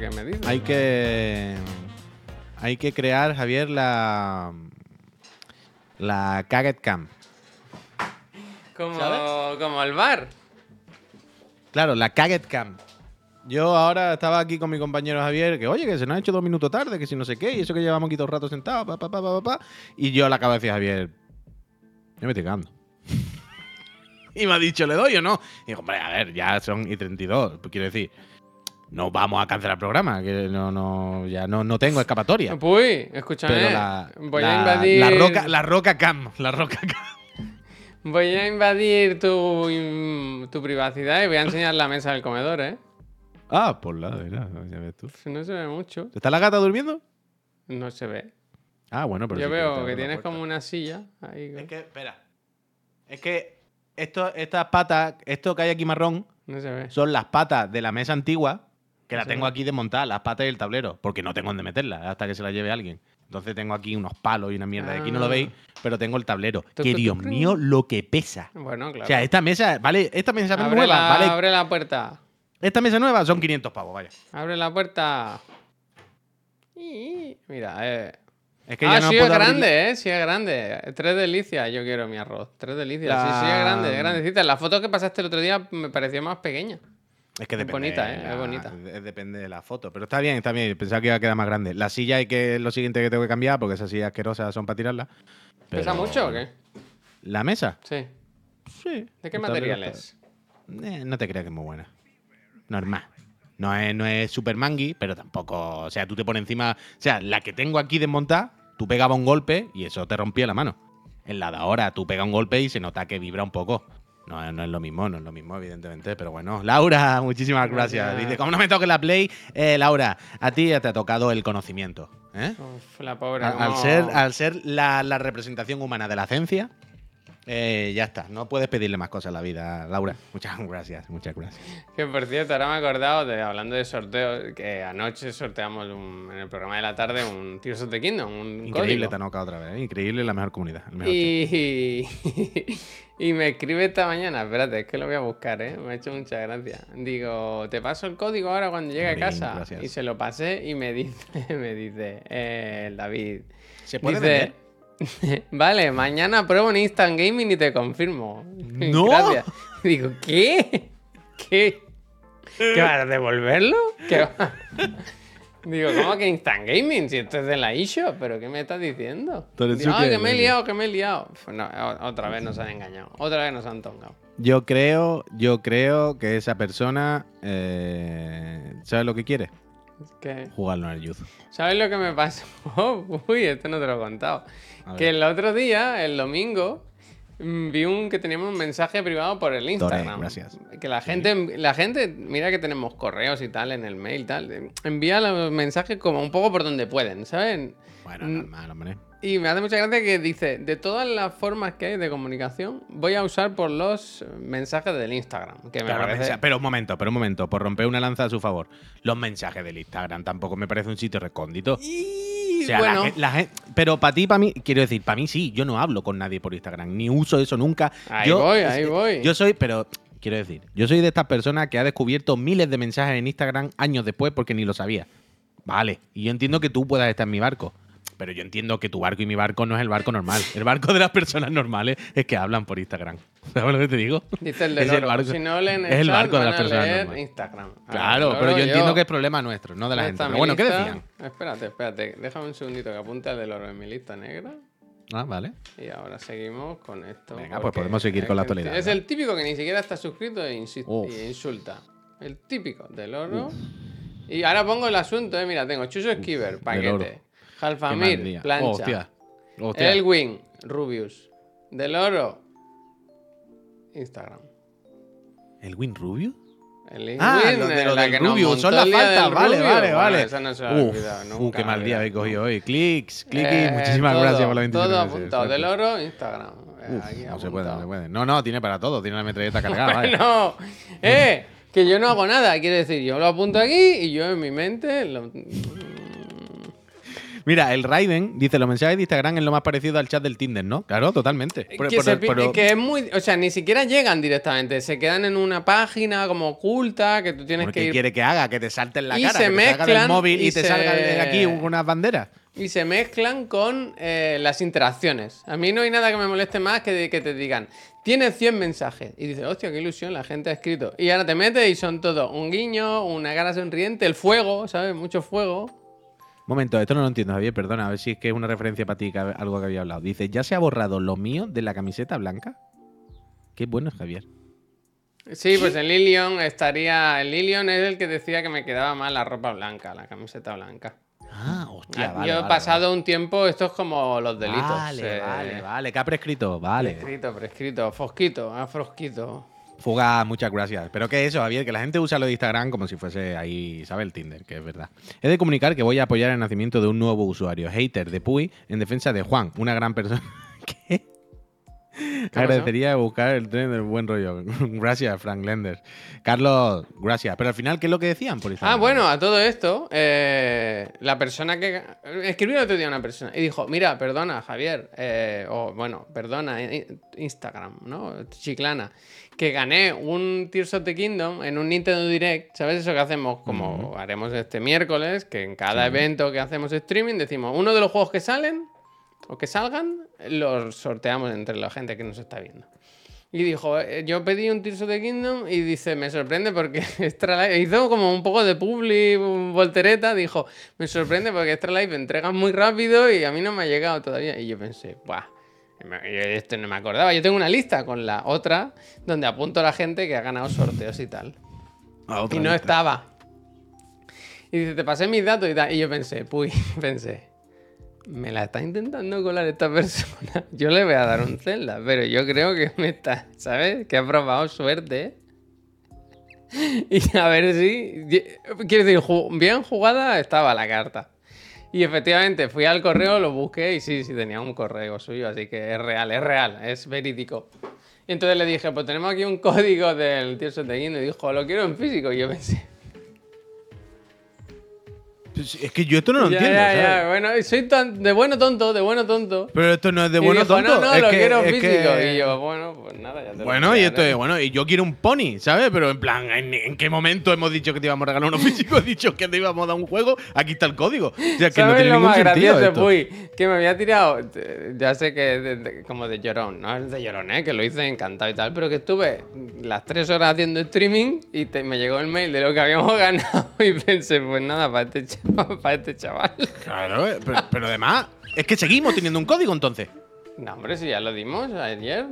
¿Qué me dices? Hay que. Hay que crear, Javier, la. La Caget Cam. Como, ¿sabes? como el bar. Claro, la Caget Cam. Yo ahora estaba aquí con mi compañero Javier, que oye, que se nos ha hecho dos minutos tarde, que si no sé qué, y eso que llevamos aquí todo el rato sentados, pa, pa, pa, pa, pa, pa. Y yo le acabo de decir a Javier, yo me estoy cagando. y me ha dicho, ¿le doy o no? Y digo, hombre, a ver, ya son y 32. Pues quiero decir, no vamos a cancelar el programa, que no, no, ya no, no tengo escapatoria. Uy, escúchame. Pero la, voy la- a invadir. la roca, la roca cam, la roca cam. Voy a invadir tu, tu privacidad y voy a enseñar la mesa del comedor, ¿eh? Ah, por la de nada, ya ves tú. No se ve mucho. ¿Está la gata durmiendo? No se ve. Ah, bueno, pero Yo sí, veo que tienes como una silla ahí. Es que, espera. Es que esto, estas patas, esto que hay aquí marrón, No se ve. son las patas de la mesa antigua, que la tengo aquí desmontada, las patas y el tablero, porque no tengo dónde meterlas hasta que se las lleve alguien. Entonces tengo aquí unos palos y una mierda. Aquí no lo Ah. veis, pero tengo el tablero. Que Dios mío, lo que pesa. Bueno, claro. O sea, esta mesa, vale, esta mesa abre, nueva, la, vale. abre la puerta. Esta mesa nueva son 500 pavos, vaya. Abre la puerta. Y- Mira, eh. Es que ah, ya no sí es puedo abrir- grande, ¿eh? Sí es grande. Tres delicias, yo quiero mi arroz. Tres delicias. Sí, sí, es La- grande, es grandecita. La foto que pasaste el otro día me pareció más pequeña. Es que Es bonita, ¿eh? de Es la- bonita. de- Depende de la foto. Pero está bien, está bien. Pensaba que iba a quedar más grande. La silla hay que lo siguiente que tengo que cambiar porque esas sillas asquerosas son para tirarlas. ¿Pesa mucho o qué? ¿La mesa? Sí. Sí. ¿De qué material es? Eh, no te creas que es muy buena. Normal. No es, no es super mangui, pero tampoco. O sea, tú te pones encima. O sea, la que tengo aquí desmontada, tú pegabas un golpe y eso te rompía la mano. En la de ahora, tú pegas un golpe y se nota que vibra un poco. No, no es lo mismo, no es lo mismo, evidentemente, pero bueno. Laura, muchísimas gracias. Gracias. Dice, como no me toque la Play, eh, Laura, a ti ya te ha tocado el conocimiento. ¿eh? Uf, la pobre. Al, al ser, al ser la, la representación humana de la ciencia, eh, ya está. No puedes pedirle más cosas a la vida, Laura. Muchas gracias, muchas gracias. Que por cierto, ahora me he acordado de hablando de sorteos, que anoche sorteamos un- en el programa de la tarde un Tears of the Kingdom, un Increíble. Tanoka otra vez. ¿eh? Increíble la mejor comunidad. el mejor. Y, y me escribe esta mañana, espérate, es que lo voy a buscar, ¿eh? Me ha hecho mucha gracia. Digo, te paso el código ahora cuando llegue a casa. gracias. Y se lo pasé y me dice, me dice, eh, David. ¿Se puede dice, vale, mañana pruebo en Instant Gaming y te confirmo. ¡No! Gracias. Digo, ¿qué? ¿Qué? ¿Qué vas a devolverlo? ¿Qué va- Digo, ¿cómo que Instant Gaming? Si esto es de la eShop, ¿pero qué me estás diciendo? Digo, eso "Ay, qué que me he es". liado, que me he liado. Pues no, otra vez nos han engañado. Otra vez nos han tongado. Yo creo, yo creo que esa persona eh, ¿sabes lo que quiere? Que- Jugarlo en el youth. ¿Sabes lo que me pasó? Uy, esto no te lo he contado. Que el otro día, el domingo, mm, vi un que teníamos un mensaje privado por el Instagram. gracias. Que la gente, la gente, mira que tenemos correos y tal en el mail, tal. Envía los mensajes como un poco por donde pueden, ¿saben? Bueno, Mm. normal, hombre. Y me hace mucha gracia que dice, de todas las formas que hay de comunicación, voy a usar por los mensajes del Instagram. Que me Claro, parece... Pero un momento, pero un momento, por romper una lanza a su favor. Los mensajes del Instagram tampoco me parece un sitio recóndito. Y O sea, la la pero para ti, para mí, quiero decir, para mí sí, yo no hablo con nadie por Instagram, ni uso eso nunca. Ahí yo, voy, ahí voy. Yo soy, pero quiero decir, yo soy de estas personas que ha descubierto miles de mensajes en Instagram años después porque ni lo sabía. Vale, y yo entiendo que tú puedas estar en mi barco. Pero yo entiendo que tu barco y mi barco no es el barco normal. El barco de las personas normales es que hablan por Instagram. ¿Sabes lo que te digo? dice el de Es el barco- si no leen el, es el chat, barco de las personas normales. Instagram. Ah, Claro, pero yo entiendo que es problema nuestro, no de la gente. Pero bueno, ¿qué decían? Espérate, espérate. Déjame un segundito que apunte el de Loro en mi lista negra. Ah, vale. Y ahora seguimos con esto. Venga, pues podemos seguir con la actualidad, Es ¿verdad? el típico que ni siquiera está suscrito e, insulta. El típico del oro. Y ahora pongo el asunto, eh. Mira, tengo Chuso Esquiver, oro. paquete. Día. plancha. Hostia. Hostia. Elwin, Rubius. Del oro. Instagram. ¿El Win Rubio? El Ah, Elwin, lo de, lo la del que Rubio, son las faltas. Vale, Rubio. vale, Bueno, vale. esa no se la Uf, uh, qué mal día habéis cogido hoy. Clics. Eh, Muchísimas todo, gracias por la 27 Todo apuntado. Del oro, Instagram. Eh, Uf, aquí no se puede, no se puede. No, no, tiene para todo. Tiene la metralleta cargada. vale. No, eh, que yo no hago nada. Quiere decir, yo lo apunto aquí y yo en mi mente lo- Mira, el Raiden dice: Los mensajes de Instagram es lo más parecido al chat del Tinder, ¿no? Claro, totalmente. Por- que, por- se pero- que es muy. O sea, ni siquiera llegan directamente. Se quedan en una página como oculta que tú tienes que ir. quiere que haga, que te salte en la Y cara, se que te salga del mezclan móvil y, y te se- salga de aquí unas banderas. Y se mezclan con eh, las interacciones. A mí no hay nada que me moleste más que, que te digan, tienes 100 mensajes. Y dices, hostia, qué ilusión, la gente ha escrito. Y ahora te metes y son todo un guiño, una cara sonriente, el fuego, ¿sabes? Mucho fuego. Momento, esto no lo entiendo, Javier, perdona, a ver si es que es una referencia para ti, que algo que había hablado. Dice, ¿ya se ha borrado lo mío de la camiseta blanca? Qué bueno es Javier. Sí, pues el Lilion estaría. El Lilion es el que decía que me quedaba mal la ropa blanca, la camiseta blanca. Ah, hostia, vale, Yo he vale, pasado un tiempo, esto es como los delitos. Vale, eh, vale, vale, que ha prescrito, vale. Prescrito, prescrito. Fosquito, ah, frosquito. Fuga, muchas gracias. Pero que eso, Javier, que la gente usa lo de Instagram como si fuese ahí, ¿sabe? El Tinder, que es verdad. He de comunicar que voy a apoyar el nacimiento de un nuevo usuario, hater de Puy, en defensa de Juan, una gran persona. ¿Qué? Pasó? Agradecería buscar el tren del buen rollo. gracias, Frank Lenders. Carlos, gracias. Pero al final, ¿qué es lo que decían por? Ah, bueno, a todo esto, eh, la persona que. Escribió el otro día una persona y dijo: Mira, perdona, Javier, eh, o bueno, perdona, eh, Instagram, ¿no? Chiclana, que gané un Tears of the Kingdom en un Nintendo Direct, ¿sabes? Eso que hacemos, como haremos este miércoles, que en cada evento que hacemos streaming decimos: uno de los juegos que salen o que salgan, los sorteamos entre la gente que nos está viendo. Y dijo, eh, yo pedí un Tears of the Kingdom y dice, me sorprende porque Extra Life hizo como un poco de publi, voltereta, dijo, me sorprende porque Extra Life entrega muy rápido y a mí no me ha llegado todavía. Y yo pensé, buah, esto no me acordaba. Yo tengo una lista con la otra donde apunto a la gente que ha ganado sorteos y tal. Ah, Y no lista. estaba. Y dice, te pasé mis datos y tal. Y yo pensé, puy, pensé, me la está intentando colar esta persona. Yo le voy a dar un Zelda, pero yo creo que me está, ¿sabes? Que ha probado suerte. Y a ver si. Quiero decir, bien jugada estaba la carta. Y efectivamente fui al correo, lo busqué y sí, sí tenía un correo suyo, así que es real, es real, es verídico. Y entonces le dije, pues tenemos aquí un código del the Kingdom. Y dijo, lo quiero en físico. Y yo pensé, Es que yo esto no lo ya, entiendo, ya, ¿sabes? ya, bueno, y soy tan de bueno tonto, de bueno tonto. Pero esto no es de Y bueno dijo, tonto. No, no, es lo que- quiero es físico. que- Y yo, bueno, pues nada, ya te lo Bueno, y enviaré. esto es, bueno, y yo quiero un pony, ¿sabes? Pero en plan, ¿en, en qué momento hemos dicho que te íbamos a regalar uno físico? He dicho que te íbamos a dar un juego, aquí está el código. O sea, que no ¿Sabes tiene lo ningún más sentido gracioso, esto. Puy? Que me había tirado, eh, ya sé que de- de- como de llorón, no es de llorón, ¿eh? que lo hice encantado y tal, pero que estuve las tres horas haciendo streaming y te- me llegó el mail de lo que habíamos ganado y pensé, pues nada, para este. Para este chaval. Claro, eh, pero, pero además, es que seguimos teniendo un código entonces. No, hombre, si ya lo dimos ayer.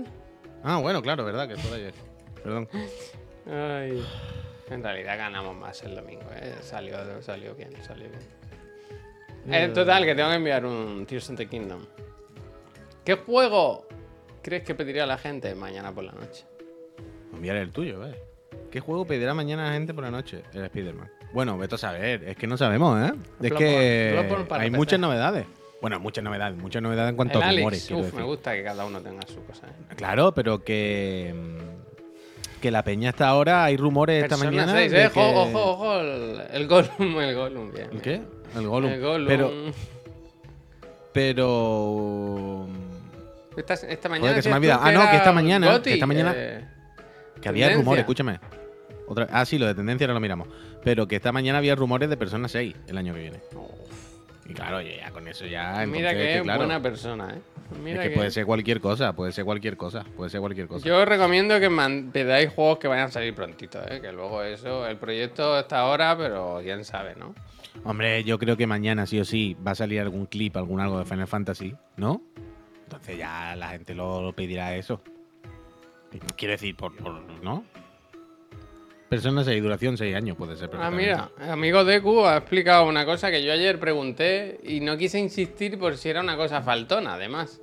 Ah, bueno, claro, verdad, que fue ayer. Perdón. Ay, en realidad ganamos más el domingo, ¿eh? Salió, salió bien, salió bien. En total, que tengo que enviar un Tears of the Kingdom. ¿Qué juego crees que pediría la gente mañana por la noche? Enviar el tuyo, ¿eh? ¿Qué juego pedirá mañana la gente por la noche? El Spider-Man. Bueno, vete a saber, es que no sabemos, ¿eh? Es Bloodborne, que Bloodborne para hay PC. muchas novedades. Bueno, muchas novedades, muchas novedades en cuanto el a Alex, rumores. quiero uf, decir. me gusta que cada uno tenga su cosa. ¿eh? Claro, pero que. Que la peña hasta ahora, hay rumores esta Persona mañana. 6, de eh, que- Ojo, ojo, ojo, el, el Gollum, el Gollum, bien. ¿El qué? El Gollum. El Gollum. Pero. Pero. Esta, esta mañana. que se me ha decías tú olvidado. Ah, no, que esta mañana- que esta mañana- eh, Que había Tendencia. rumores, escúchame. Otra, ah, sí, lo de tendencia no lo miramos. Pero que esta mañana había rumores de Persona 6 el año que viene. Y claro, ya, ya con eso ya. Mira entonces, que es claro, buena persona, ¿eh? Mira Es que, puede ser cualquier cosa, puede ser cualquier cosa, puede ser cualquier cosa. Yo os recomiendo que pedáis juegos que vayan a salir prontito, ¿eh? Que luego eso, el proyecto está ahora, pero quién sabe, ¿no? Hombre, yo creo que mañana sí o sí va a salir algún clip, algún algo de Final Fantasy, ¿no? Entonces ya la gente lo, lo pedirá eso. Quiero decir, por, por- ¿no? Persona 6, duración 6 años puede ser. Ah, mira, amigo Deku ha explicado una cosa que yo ayer pregunté y no quise insistir por si era una cosa faltona, además.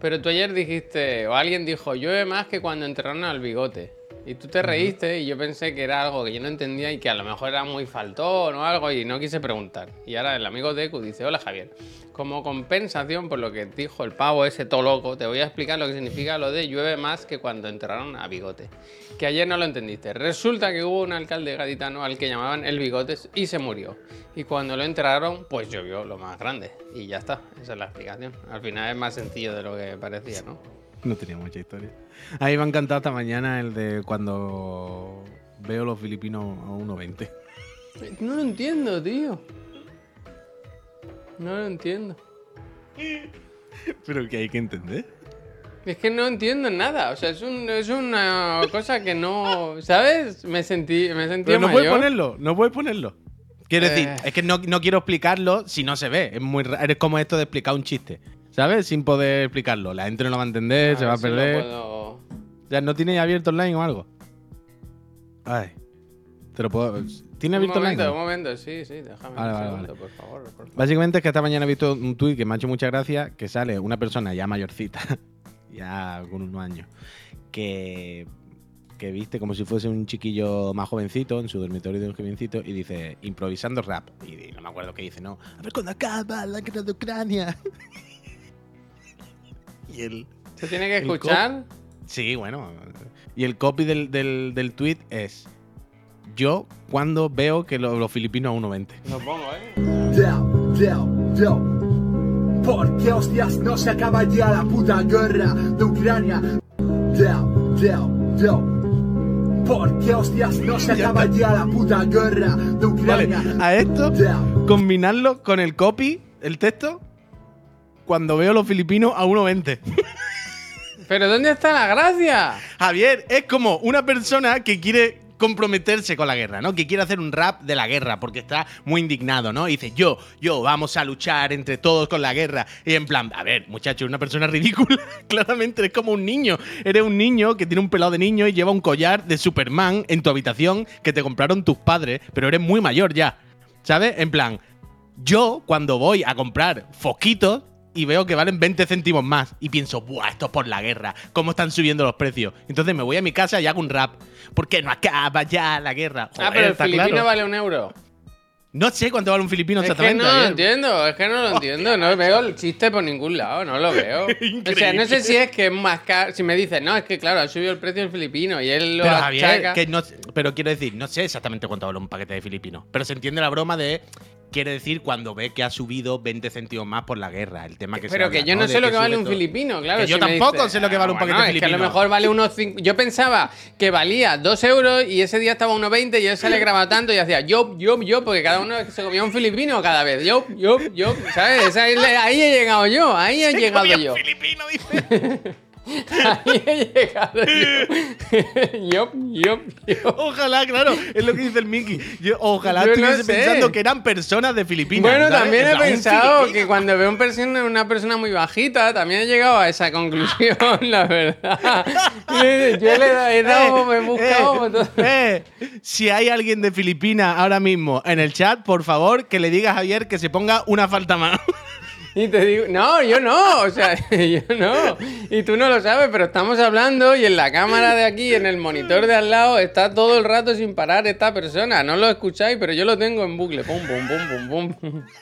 Pero tú ayer dijiste, o alguien dijo, llueve más que cuando enterraron al bigote. Y tú te reíste y yo pensé que era algo que yo no entendía y que a lo mejor era muy faltón o algo y no quise preguntar. Y ahora el amigo Deku dice, hola Javier, como compensación por lo que dijo el pavo ese todo loco, te voy a explicar lo que significa lo de llueve más que cuando enterraron a Bigote. Que ayer no lo entendiste. Resulta que hubo un alcalde gaditano al que llamaban el Bigotes y se murió. Y cuando lo enterraron, pues llovió lo más grande. Y ya está, esa es la explicación. Al final es más sencillo de lo que parecía, ¿no? No tenía mucha historia. A mí me ha encantado esta mañana el de cuando veo los filipinos a 1.20. No lo entiendo, tío. No lo entiendo. Pero que hay que entender. Es que no entiendo nada. O sea, es, un- es una cosa que no. ¿Sabes? Me sentí, me sentí Pero no mayor. puedes ponerlo, no puedes ponerlo. Quiero decir, Eh. es que no, no quiero explicarlo si no se ve. Es muy ra- Eres como esto de explicar un chiste. ¿Sabes? Sin poder explicarlo. La gente no lo va a entender, se va a ver si perder. puedo- Ya no tiene abierto online o algo. Ay. Te lo puedo. ¿Tiene Un abierto momento, un online? momento, sí, sí, déjame Vale, un vale, segundo, por favor. por favor. Básicamente es que esta mañana he visto un tuit que me ha hecho mucha gracia, que sale una persona ya mayorcita, ya con unos años, que, que viste como si fuese un chiquillo más jovencito en su dormitorio de un jovencito y dice, improvisando rap. Y no me acuerdo qué dice, no. A ver cuándo acaba la guerra de Ucrania. y el... ¿Se tiene que escuchar? Sí, bueno. Y el copy del, del, del tweet es, yo cuando veo que lo- los filipinos a 1.20. Lo pongo, ¿eh? Yo, yo, yo. ¿Por qué hostias no se acaba ya la puta guerra de Ucrania? Yo, yo, yo. ¿Por qué hostias no se acaba ya la puta guerra de Vale, Ucrania? a esto Yo. combinarlo con el copy, el texto, cuando veo los filipinos a 1.20. ¿Pero dónde está la gracia? Javier, es como una persona que quiere comprometerse con la guerra, ¿no? Que quiere hacer un rap de la guerra porque está muy indignado, ¿no? Y dice, yo, yo, vamos a luchar entre todos con la guerra. Y en plan, a ver, muchacho, una persona ridícula. Claramente eres como un niño. Eres un niño que tiene un pelado de niño y lleva un collar de Superman en tu habitación que te compraron tus padres, pero eres muy mayor ya. ¿Sabes? En plan, yo cuando voy a comprar fosquitos y veo que valen 20 céntimos más y pienso, ¡buah, esto es por la guerra! ¿Cómo están subiendo los precios? Entonces me voy a mi casa y hago un rap. ¿Por qué no acaba ya la guerra? ah, pero el filipino claro. vale un euro. No sé cuánto vale un filipino Es que exactamente. no lo entiendo, es que no lo entiendo. No veo el chiste por ningún lado, no lo veo. O sea, no sé si es que es más caro. Si me dices, no, es que claro, ha subido el precio del filipino y él lo Pero Javier, achaca. que no, pero quiero decir, no sé exactamente cuánto vale un paquete de filipino. Pero se entiende la broma de. Quiere decir cuando ve que ha subido 20 céntimos más por la guerra. El tema que se Pero habla, que yo no, sé lo que vale un todo. filipino, claro. Que yo si tampoco sé lo que vale un paquete bueno, de es que a lo filipino. mejor vale unos 5. Yo pensaba que valía 2 euros y ese día estaba a 1,20 y él se alegraba tanto y hacía yo, yo, yo, porque cada uno se comía un filipino cada vez. Yo, yo, yo, ¿sabes? Ahí he llegado yo, ahí he llegado yo. filipino, dice. Ahí he llegado yo. Ojalá, claro, es lo que dice el Mickey. Yo, ojalá Yo no estuviese sé. pensando que eran personas de Filipinas. Bueno, ¿sabes? también he pensado filipino. que cuando veo un persona- una persona muy bajita, también he llegado a esa conclusión, la verdad. Yo le he dado, me he buscado. eh, eh, si hay alguien de Filipinas ahora mismo en el chat, por favor, que le diga a Javier que se ponga una falta más. Y te digo, no, yo no, o sea, yo no. Y tú no lo sabes, pero estamos hablando y en la cámara de aquí, en el monitor de al lado, está todo el rato sin parar esta persona. No lo escucháis, pero yo lo tengo en bucle. Pum, pum, pum, pum, pum.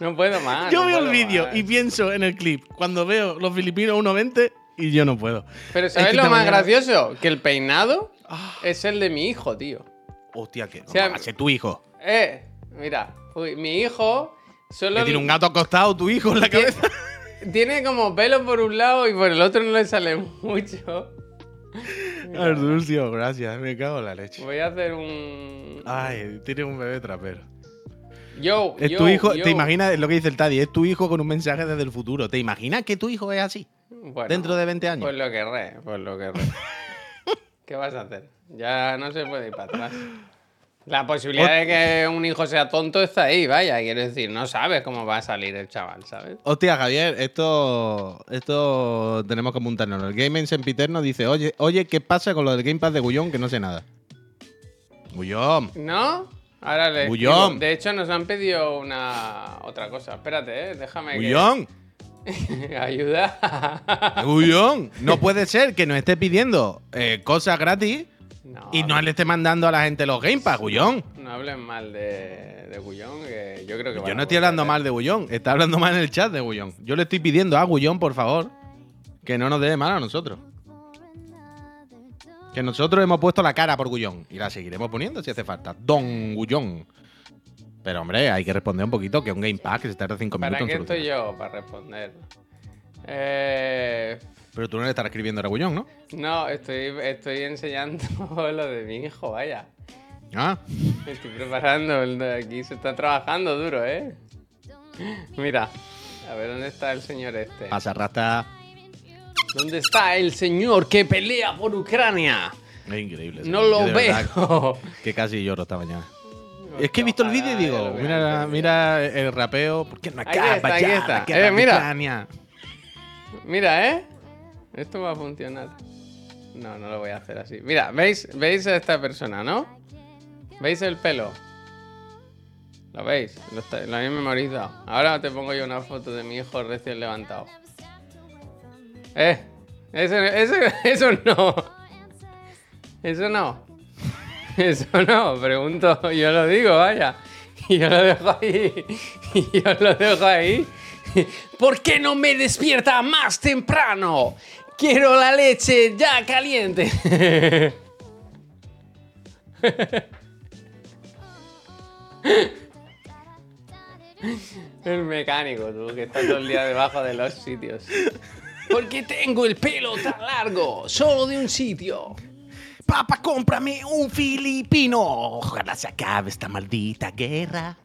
No puedo más. yo no veo el vídeo y pienso en el clip, cuando veo los filipinos 1.20 y yo no puedo. Pero Es ¿sabes que lo más mañana- gracioso? Que el peinado Ah. es el de mi hijo, tío. Hostia, que no sea, tu hijo. Eh, mira, uy, mi hijo solo Que tiene un gato acostado tu hijo en la Tiene- cabeza. tiene como pelo por un lado y por el otro no le sale mucho. Ardulcio, gracias, me cago en la leche. Voy a hacer un. Ay, tiene un bebé trapero. Yo, Es yo, tu hijo, yo. te imaginas lo que dice el Taddy, es tu hijo con un mensaje desde el futuro. ¿Te imaginas que tu hijo es así? Bueno, dentro de 20 años? Pues lo querré, pues lo querré. ¿Qué vas a hacer? Ya no se puede ir para atrás. La posibilidad de que un hijo sea tonto está ahí, vaya, quiero decir, no sabes cómo va a salir el chaval, ¿sabes? Hostia, Javier, esto, esto tenemos que apuntarnos. El Game en Sempiterno dice, oye, oye, ¿qué pasa con lo del Game Pass de Gullón? Que no sé nada. Gullón. ¿No? Ahora le. Bullón. De hecho, nos han pedido una otra cosa. Espérate, eh, déjame que. Gullón. Ayuda. Gullón, no puede ser que nos esté pidiendo eh, cosas gratis No, y no le esté mandando a la gente los Game Pass, Gullón. no hablen mal de, de Gullón, que yo creo que. Yo no estoy hablando mal de Gullón, está hablando mal en el chat de Gullón. Yo le estoy pidiendo a Gullón, por favor, que no nos dé mal a nosotros. Que nosotros hemos puesto la cara por Gullón y la seguiremos poniendo si hace falta. Don Gullón. Pero hombre, hay que responder un poquito que un Game Pass que se tarda 5 ¿Para minutos qué en estoy yo? Para responder. Eh, Pero tú no le estarás escribiendo a Gullón, ¿no? no, estoy, estoy enseñando lo de mi hijo, vaya. Ah, Me estoy preparando. el de Aquí se está trabajando duro, ¿eh? Mira, a ver dónde está el señor este. pasa rasta. ¿Dónde está el señor que pelea por Ucrania? Es increíble. No lo verdad veo. Que casi lloro esta mañana. Es que he visto el vídeo y digo, mira, mira el rapeo, ¿por qué no Aquí acaba está, ya aquí está. Eh, mira. Ucrania? Mira, ¿eh? Esto va a funcionar. No, no lo voy a hacer así. Mira, ¿veis, ¿veis a esta persona, no? ¿Veis el pelo? ¿Lo veis? Lo, está- habéis memorizado. Ahora te pongo yo una foto de mi hijo recién levantado. ¿Eh? Eso, eso, eso no. Eso no. Eso no. Pregunto, yo lo digo, vaya. Y yo lo dejo ahí. Y yo lo dejo ahí. ¿Por qué no me despierta más temprano? Quiero la leche ya caliente. El mecánico, tú, que está todo el día debajo de los sitios. ¿Por qué tengo el pelo tan largo? Solo de un sitio. Papá, cómprame un filipino. Ojalá se acabe esta maldita guerra.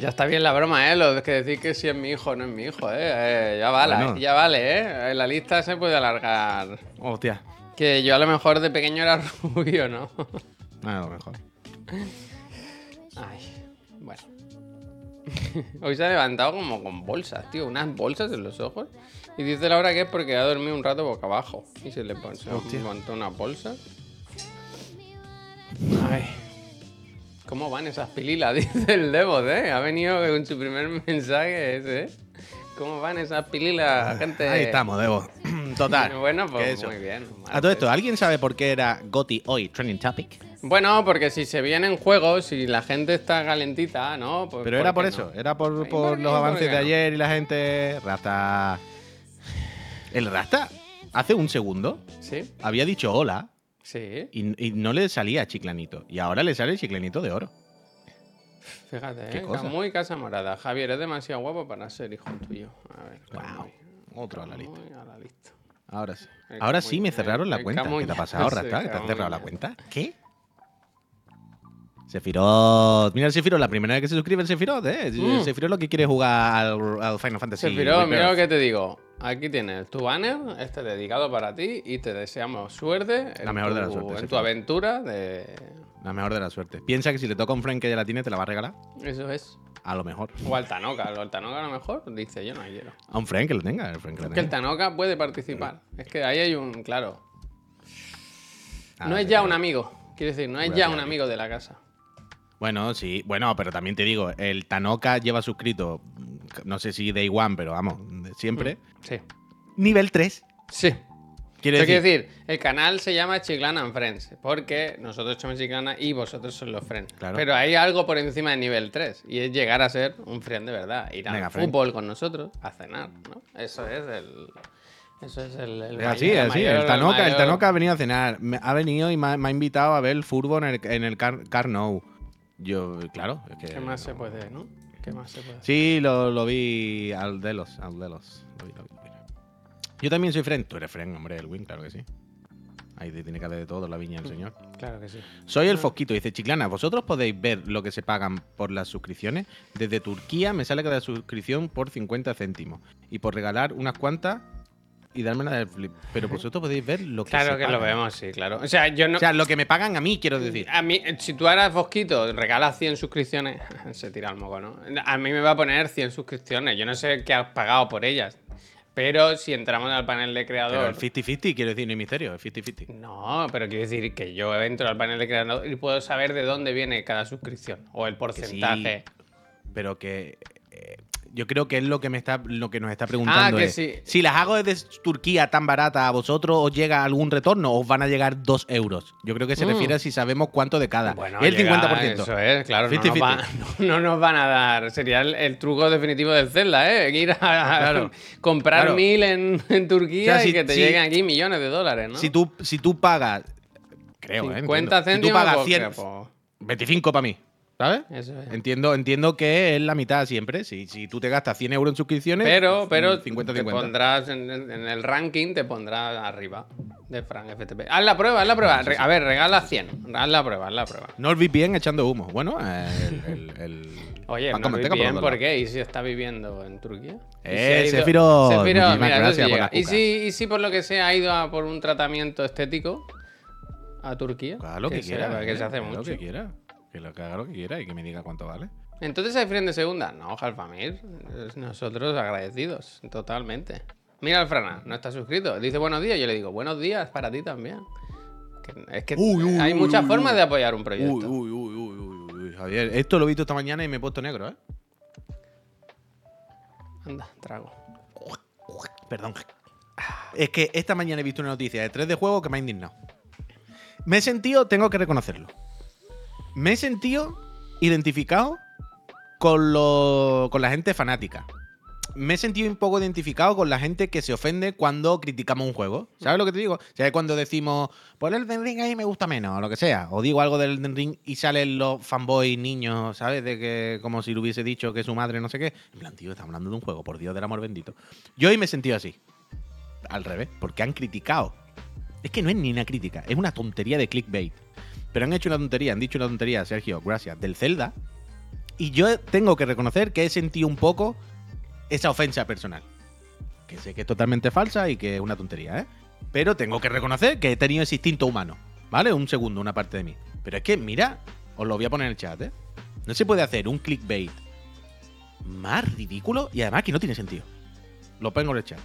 Ya está bien la broma, ¿eh? Lo de que decir que si es mi hijo o no es mi hijo, ¿eh? Eh, ya vale, Bueno. ya vale, ¿eh? La lista se puede alargar. Hostia. Que yo a lo mejor de pequeño era rubio, ¿no? A lo mejor. Ay, bueno. Hoy se ha levantado como con bolsas, tío. Unas bolsas en los ojos. Y dice Laura que es porque ha dormido un rato boca abajo. Y se le montó una bolsa. Ay. ¿Cómo van esas pililas? Dice el Devos, ¿eh? Ha venido con su primer mensaje ese, ¿eh? ¿Cómo van esas pililas, gente? Ahí estamos, Debo. Total. Bueno, pues muy bien. A todo esto, ¿alguien sabe por qué era Goti hoy trending topic? Bueno, porque si se vienen juegos y la gente está calentita, ¿no? Pues, Pero era por eso, no? era por, los ¿Por avances de no? ayer y la gente. Rasta. El Rasta, hace un segundo, Sí, había dicho hola sí. y, y no le salía chiclanito. Y ahora le sale chiclanito de oro. Fíjate, ¿eh? cosa. muy casa morada. Javier es demasiado guapo para ser hijo tuyo. A ver, Wow. Otro a la lista. Camuy a la lista. Ahora sí. El Ahora Camuy, sí me el- cerraron la cuenta. Camuy ¿Qué te ha pasado? ¿Que te han Camuy cerrado la cuenta? ¿Qué? Sefirot. Mira el Sefirot, la primera vez que se suscribe el Sefirot, ¿eh? Mm. Sefirot lo que quiere jugar al, al Final Fantasy. Sephiroth, mira lo que te digo. Aquí tienes tu banner, este dedicado para ti, y te deseamos suerte en, La mejor de tu, las suertes, en tu aventura de... La mejor de la suerte. Piensa que si le toca a un friend que ya la tiene, te la va a regalar. Eso es. A lo mejor. O al Tanoka. Al Tanoka a lo mejor dice, yo no quiero. A un friend que lo tenga. El friend que lo Que el tenga. Tanoka puede participar. Es que ahí hay un... Claro. Ah, No es ya un amigo. Quiero decir, no es ya un amigo de la casa. Bueno, sí. Bueno, pero también te digo, el Tanoka lleva suscrito, no sé si Day One, pero vamos, siempre. Sí. Nivel 3. Sí. Quiere Eso decir, quiere decir, el canal se llama Chiclana and Friends, porque nosotros somos Chiclana y vosotros sois los Friends. Claro. Pero hay algo por encima de nivel 3, y es llegar a ser un friend de verdad, ir friend. fútbol con nosotros, a cenar, ¿no? Eso es el... Eso es el... el Es así, mayor- así. el, Tanoka, el Tanoka ha venido a cenar. Me- ha venido y me ha, me ha invitado a ver el fútbol en el, en el Car, Car. Yo, claro. Es que ¿Qué más se puede, no? ¿Qué más se puede hacer? Sí, lo, lo vi al Delos. Al Delos. Lo vi, lo vi, lo vi. Yo también soy friend. Tú eres friend, hombre, el Win, claro que sí. Ahí te tiene que haber de todo la viña del señor. Claro que sí. Soy el Fosquito, dice Chiclana. ¿Vosotros podéis ver lo que se pagan por las suscripciones? Desde Turquía me sale cada suscripción por 50 céntimos. Y por regalar unas cuantas y darme la del flip. Pero vosotros podéis ver lo que Claro se que lo vemos, sí, claro. O sea, yo no... O sea, lo que me pagan a mí, quiero decir. A mí, si tú eras Fosquito, regalas 100 suscripciones, se tira el moco, ¿no? A mí me va a poner 100 suscripciones. Yo no sé qué has pagado por ellas. Pero si entramos al panel de Pero creador. el 50-50, quiero decir, no hay misterio, el 50-50. No, pero quiero decir que yo entro al panel de creador y puedo saber de dónde viene cada suscripción. O el Que sí, porcentaje. pero que. eh, Yo creo que es lo que me está, lo que nos está preguntando. que es, sí. Si las hago desde Turquía tan barata, ¿a vosotros os llega algún retorno o os van a llegar 2 euros? Yo creo que se Mm. refiere a si sabemos cuánto de cada. Bueno, el llega, 50%. Eso es, claro. no, 50-50. nos va- no nos van a dar. Sería el, el truco definitivo del Zelda, ¿eh? Ir a, Claro. comprar Claro. mil en, en Turquía O sea, si- y que te si- lleguen aquí millones de dólares, ¿no? Si, tú, si tú pagas. Creo, ¿eh? 50 entiendo. Si céntimos. tú pagas pues, 100, que, pues, 25 para mí. ¿Sabes? eso es. Entiendo, entiendo que es la mitad siempre. Si, si tú te gastas 100 euros en suscripciones. Pero, pero 50 te 50. pondrás en, el ranking, te pondrás arriba de Fran FTP. Haz la prueba, haz la prueba. A ver, regala 100. Haz la prueba, haz la prueba. No el VPN echando humo. Bueno, eh, el. el- el- Oye, bien, ¿por qué? ¿Y si está viviendo en Turquía? ¿Y Eh, Sephiroth, Sephiroth, muchísimas mira, sí por ¿Y si, ¿Y si por lo que sea ha ido a por un tratamiento estético a Turquía? Haga lo que, se- quiera. Que eh, se hace haga mucho. Lo que quiera. Que lo que haga lo que quiera y que me diga cuánto vale. Entonces hay friend de segunda. No, Jalfamir. Nosotros agradecidos, totalmente. Mira al Frana, no está suscrito. Dice buenos días. Yo le digo buenos días para ti también. Que- es que Uy, uy, hay uy, muchas uy, formas uy. de apoyar un proyecto. Uy, uy, uy, uy, uy, uy, Javier, esto lo he visto esta mañana y me he puesto negro, ¿eh? Anda, trago. Perdón. Es que esta mañana he visto una noticia de 3 de juego que me ha indignado. Me he sentido, tengo que reconocerlo. Me he sentido identificado con, lo, con la gente fanática. Me he sentido un poco identificado con la gente que se ofende cuando criticamos un juego. ¿Sabes lo que te digo? ¿Sabes cuando decimos, por el Elden Ring ahí me gusta menos, o lo que sea? O digo algo del Elden Ring y salen los fanboys niños, ¿sabes? De que como si le hubiese dicho que su madre no sé qué. En plan, tío, estamos hablando de un juego, por Dios del amor bendito. Yo hoy me he sentido así. Al revés, porque han criticado. Es que no es ni una crítica, es una tontería de clickbait. Pero han hecho una tontería, han dicho una tontería, Sergio, gracias, del Zelda. Y yo tengo que reconocer que he sentido un poco esa ofensa personal. Que sé que es totalmente falsa y que es una tontería, ¿eh? Pero tengo que reconocer que he tenido ese instinto humano, ¿vale? Un segundo, una parte de mí. Pero es que, mira, os lo voy a poner en el chat, ¿eh? No se puede hacer un clickbait más ridículo y además que no tiene sentido. Lo pongo en el chat.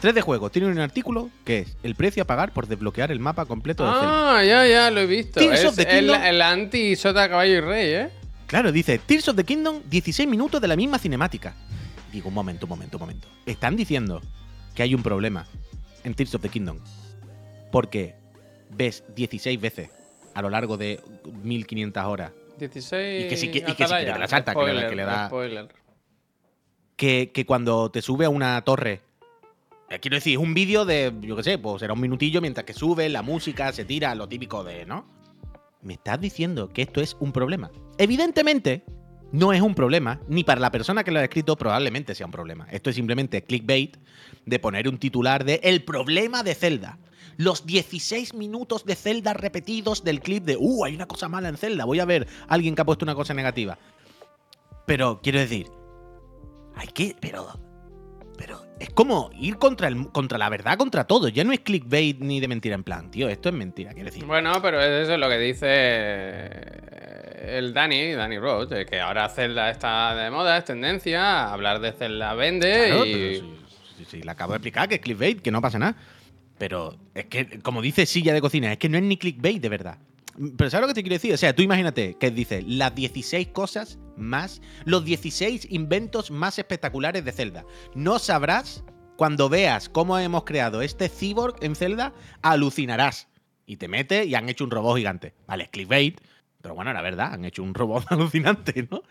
3 de juego tiene un artículo que es el precio a pagar por desbloquear el mapa completo de Zelda. Ah, ya, ya, lo he visto. Tears Es of the el, Kingdom. el anti Sota Caballo y Rey, ¿eh? Claro, dice Tears of the Kingdom, 16 minutos de la misma cinemática. Digo, un momento, un momento, un momento. Están diciendo que hay un problema en Tears of the Kingdom. Porque ves 16 veces a lo largo de 1500 horas 16. Y que que- y que te la salta, que le da- Spoiler, que le da- que, que cuando te sube a una torre. Quiero decir, es un vídeo de, yo qué sé, pues será un minutillo mientras que sube, la música, se tira, lo típico de, ¿no? Me estás diciendo que esto es un problema. Evidentemente, no es un problema, ni para la persona que lo ha escrito probablemente sea un problema. Esto es simplemente clickbait de poner un titular de El problema de Zelda. Los 16 minutos de Zelda repetidos del clip de, uh, hay una cosa mala en Zelda, voy a ver a alguien que ha puesto una cosa negativa. Pero quiero decir, hay que, pero, pero es como ir contra, el, contra la verdad, contra todo. Ya no es clickbait ni de mentira en plan, tío, esto es mentira, quiero decir. Bueno, pero eso es lo que dice eh, el Dani, Dani Roach, que ahora Zelda está de moda, es tendencia, hablar de Zelda vende Claro, y... pero sí, sí, sí, le acabo de explicar que es clickbait, que no pasa nada. Pero es que, como dice silla de cocina, es que no es ni clickbait de verdad. Pero ¿sabes lo que te quiero decir? O sea, tú imagínate que dice las 16 cosas más, los 16 inventos más espectaculares de Zelda. No sabrás, cuando veas cómo hemos creado este cyborg en Zelda, alucinarás. Y te metes y han hecho un robot gigante. Vale, es clickbait, pero bueno, la verdad, han hecho un robot alucinante, ¿no?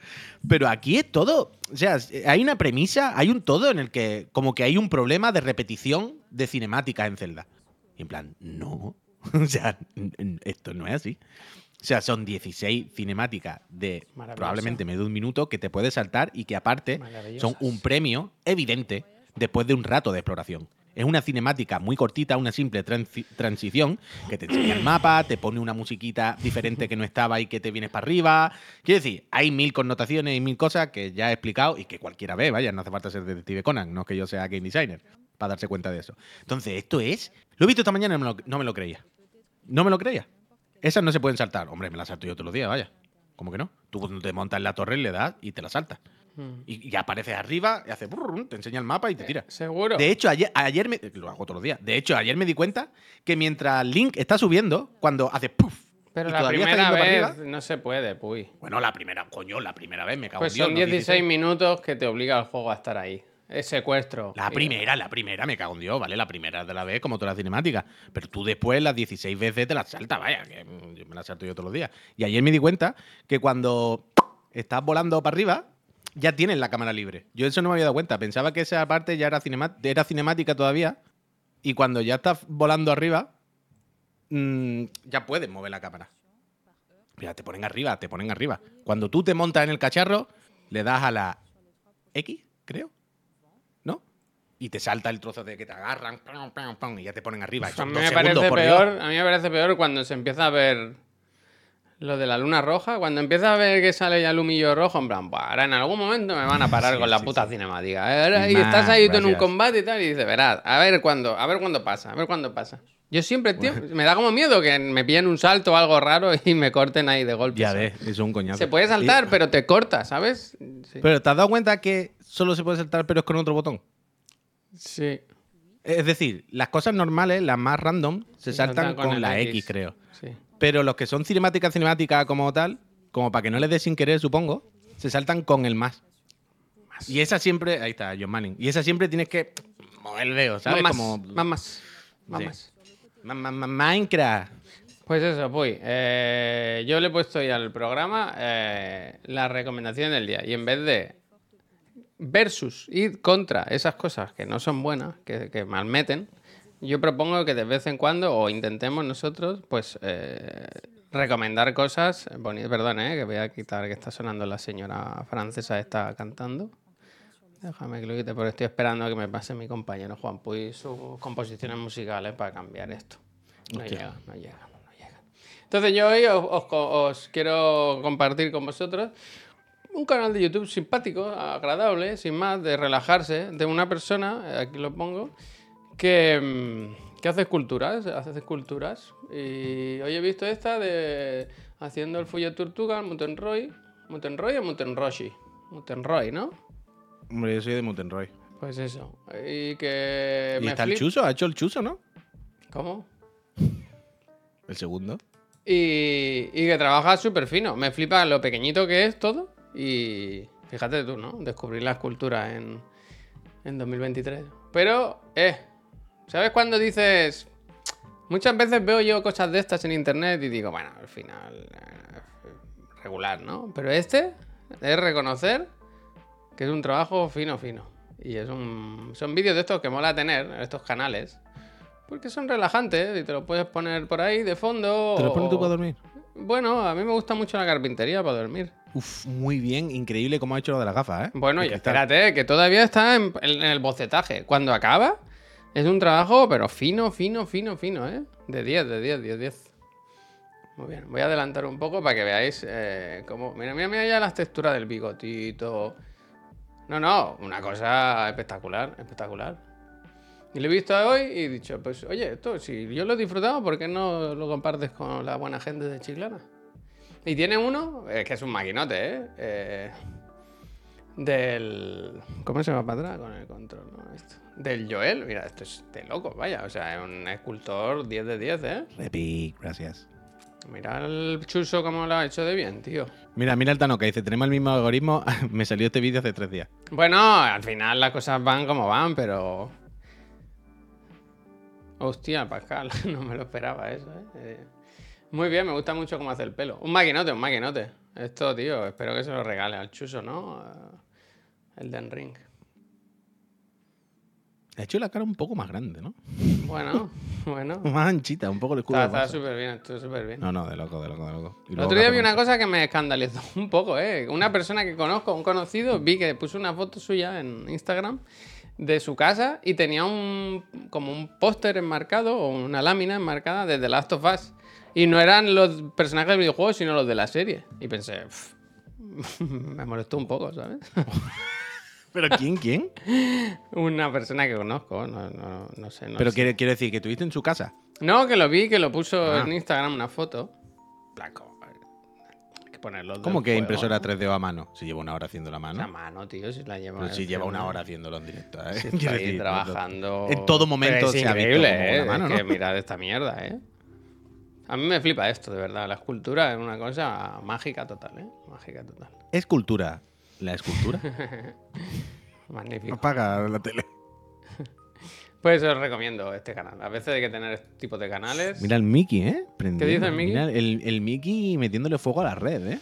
Pero aquí es todo. O sea, hay una premisa, hay un todo en el que, como que hay un problema de repetición de cinemáticas en Zelda. Y en plan, no. O sea, esto no es así. O sea, son 16 cinemáticas de probablemente medio de un minuto que te puedes saltar y que aparte son un premio evidente después de un rato de exploración. Es una cinemática muy cortita, una simple transi- transición que te enseña el mapa, te pone una musiquita diferente que no estaba y que te vienes para arriba. Quiero decir, hay mil connotaciones y mil cosas que ya he explicado y que cualquiera ve, vaya, no hace falta ser detective Conan, no es que yo sea game designer para darse cuenta de eso. Entonces, esto es... Lo he visto esta mañana y no me lo, no me lo creía. No me lo creía. Esas no se pueden saltar. Hombre, me las salto yo todos los días, vaya. ¿Cómo que no? Tú cuando te montas en la torre le das y te la saltas. Mm. Y apareces arriba y hace... te enseña el mapa y te tira. ¿Seguro? De hecho, ayer, ayer me, lo hago todos los días. De hecho, ayer me di cuenta que mientras Link está subiendo, cuando hace puff, Pero la todavía está primera vez arriba. no se puede, puy. Bueno, la primera, coño, la primera vez me cago Pues en Dios, son no 16 minutos que te obliga el juego a estar ahí. Es secuestro. La primera, la primera, me cago en Dios, ¿vale? La primera de la vez, como toda la cinemática. Pero tú después, las 16 veces, te las saltas, vaya, que mm, yo me las salto yo todos los días. Y ayer me di cuenta que cuando estás volando para arriba, ya tienes la cámara libre. Yo eso no me había dado cuenta. Pensaba que esa parte ya era, era cinemática todavía. Y cuando ya estás volando arriba, mm, ya puedes mover la cámara. Mira, te ponen arriba, te ponen arriba. Cuando tú te montas en el cacharro, le das a la X, creo. Y te salta el trozo de que te agarran pam, pam, pam, y ya te ponen arriba. A mí, me parece peor, a mí me parece peor cuando se empieza a ver lo de la luna roja. Cuando empieza a ver que sale ya el humillo rojo, en plan, "Buah, ahora en algún momento me van a parar Sí, con la puta sí. cinemática. Ahora- Y Y estás ahí tú en un combate y tal, y dices, verás, a ver cuándo, a ver cuándo pasa, a ver cuándo pasa. Yo siempre, tío, me da como miedo que me pillen un salto o algo raro y me corten ahí de golpe. Ya ves, es un coñazo. Se puede saltar, Y- pero te corta, ¿sabes? Sí. Pero ¿te has dado cuenta que solo se puede saltar, pero es con otro botón? Sí. Es decir, las cosas normales, las más random, se Se saltan saltan con, con la X. X, creo. sí. Pero los que son cinemática, cinemática como tal, como para que no les dé sin querer, supongo, se saltan con el más. Y esa siempre, ahí está, John Manning. Y esa siempre tienes que mover el dedo, ¿sabes? Más, como más, más, más, Sí. más. Ma- ma- Minecraft. Pues eso, pues eh, yo le he puesto ya al programa eh, la recomendación del día y en vez de versus ir contra esas cosas que no son buenas, que, que malmeten, yo propongo que de vez en cuando o intentemos nosotros pues eh, recomendar cosas bonitas. Perdón, eh, que voy a quitar que está sonando la señora francesa está cantando. Déjame que lo quite porque estoy esperando a que me pase mi compañero Juan Puy sus composiciones musicales para cambiar esto. No Hostia. llega, no llega, no llega. Entonces yo hoy os, os os quiero compartir con vosotros un canal de YouTube simpático, agradable, sin más, de relajarse, de una persona, eh, aquí lo pongo, que, mm, que hace esculturas, hace esculturas. Y hoy he visto esta de haciendo el Fuyo Tortuga, Mutenroy. ¿Mutenroy o Mutenroshi? Mutenroy, ¿no? Hombre, yo soy de Mutenroy. Pues eso. Y que Y me está el chuso, ha hecho el chuso, ¿no? ¿Cómo? El segundo. Y, y que trabaja súper fino. Me flipa lo pequeñito que es todo. Y fíjate tú, ¿no? Descubrir la escultura en, en 2023. Pero, eh, ¿sabes cuando dices... Muchas veces veo yo cosas de estas en internet y digo, bueno, al final, eh, regular, ¿no? Pero este es reconocer que es un trabajo fino, fino. Y es un, son vídeos de estos que mola tener, en estos canales. Porque son relajantes y te lo puedes poner por ahí de fondo. ¿Te lo pones tú o- para dormir? Bueno, a mí me gusta mucho la carpintería para dormir. Uf, muy bien, increíble cómo ha hecho lo de las gafas, ¿eh? Bueno, y espérate, que todavía está en, en el bocetaje. Cuando acaba, es un trabajo, pero fino, fino, fino, fino, ¿eh? De 10, de 10, 10, 10. Muy bien, voy a adelantar un poco para que veáis eh, cómo... Mira, mira, mira ya las texturas del bigotito. No, no, una cosa espectacular, espectacular. Y lo he visto hoy y he dicho, pues oye, esto, si yo lo he disfrutado, ¿por qué no lo compartes con la buena gente de Chiclana? Y tiene uno, eh, que es un maquinote, ¿eh? Eh, del... ¿Cómo se va para atrás con el control? no? Esto. Del Joel, mira, esto es de loco, vaya. O sea, es un escultor 10 de 10, ¿eh? Repi, gracias. Mira el chuso como lo ha hecho de bien, tío. Mira, mira el Tano que dice, tenemos el mismo algoritmo. Me salió este vídeo hace tres días. Bueno, al final las cosas van como van, pero... Hostia, Pascal, no me lo esperaba eso, ¿eh? Eh, Muy bien, me gusta mucho cómo hace el pelo. Un maquinote, un maquinote. Esto, tío, espero que se lo regale al chuso, ¿no? Eh, El Den Ring. Ha hecho la cara un poco más grande, ¿no? Bueno, bueno. Más anchita, un poco el escudo. Está está súper bien, estoy súper bien. No, no, de loco, de loco, de loco. Y El otro día vi una cosa que me escandalizó un poco, ¿eh? Una persona que conozco, un conocido, vi que puso una foto suya en Instagram de su casa y tenía un como un póster enmarcado o una lámina enmarcada de The Last of Us. Y no eran los personajes del videojuego, sino los de la serie. Y pensé, "Pff, me molestó un poco, ¿sabes? ¿Pero quién, quién? una persona que conozco, no, no, no sé. No Pero sé. quiere, quiero decir, que tuviste en su casa. No, que lo vi, que lo puso Ah. en Instagram una foto. Placo. Que ¿Cómo que juego, impresora ¿no? 3D a mano? Si lleva una hora haciendo la La mano. mano, tío, si la lleva. Pero si lleva una hora haciéndolo en directo, ¿eh? Si está ahí decir, trabajando. En todo momento es se ha visto increíble, como ¿eh? una mano, Es que ¿no? mirad esta mierda, ¿eh? A mí me flipa esto, de verdad. La escultura es una cosa mágica total, ¿eh? Mágica total. Escultura. La escultura. Magnífico. Apaga la tele. Pues os recomiendo este canal. A veces hay que tener este tipo de canales. Mira el Mickey, ¿eh? Prendiendo. dice el Mickey? Mira el, el Mickey metiéndole fuego a la red, ¿eh?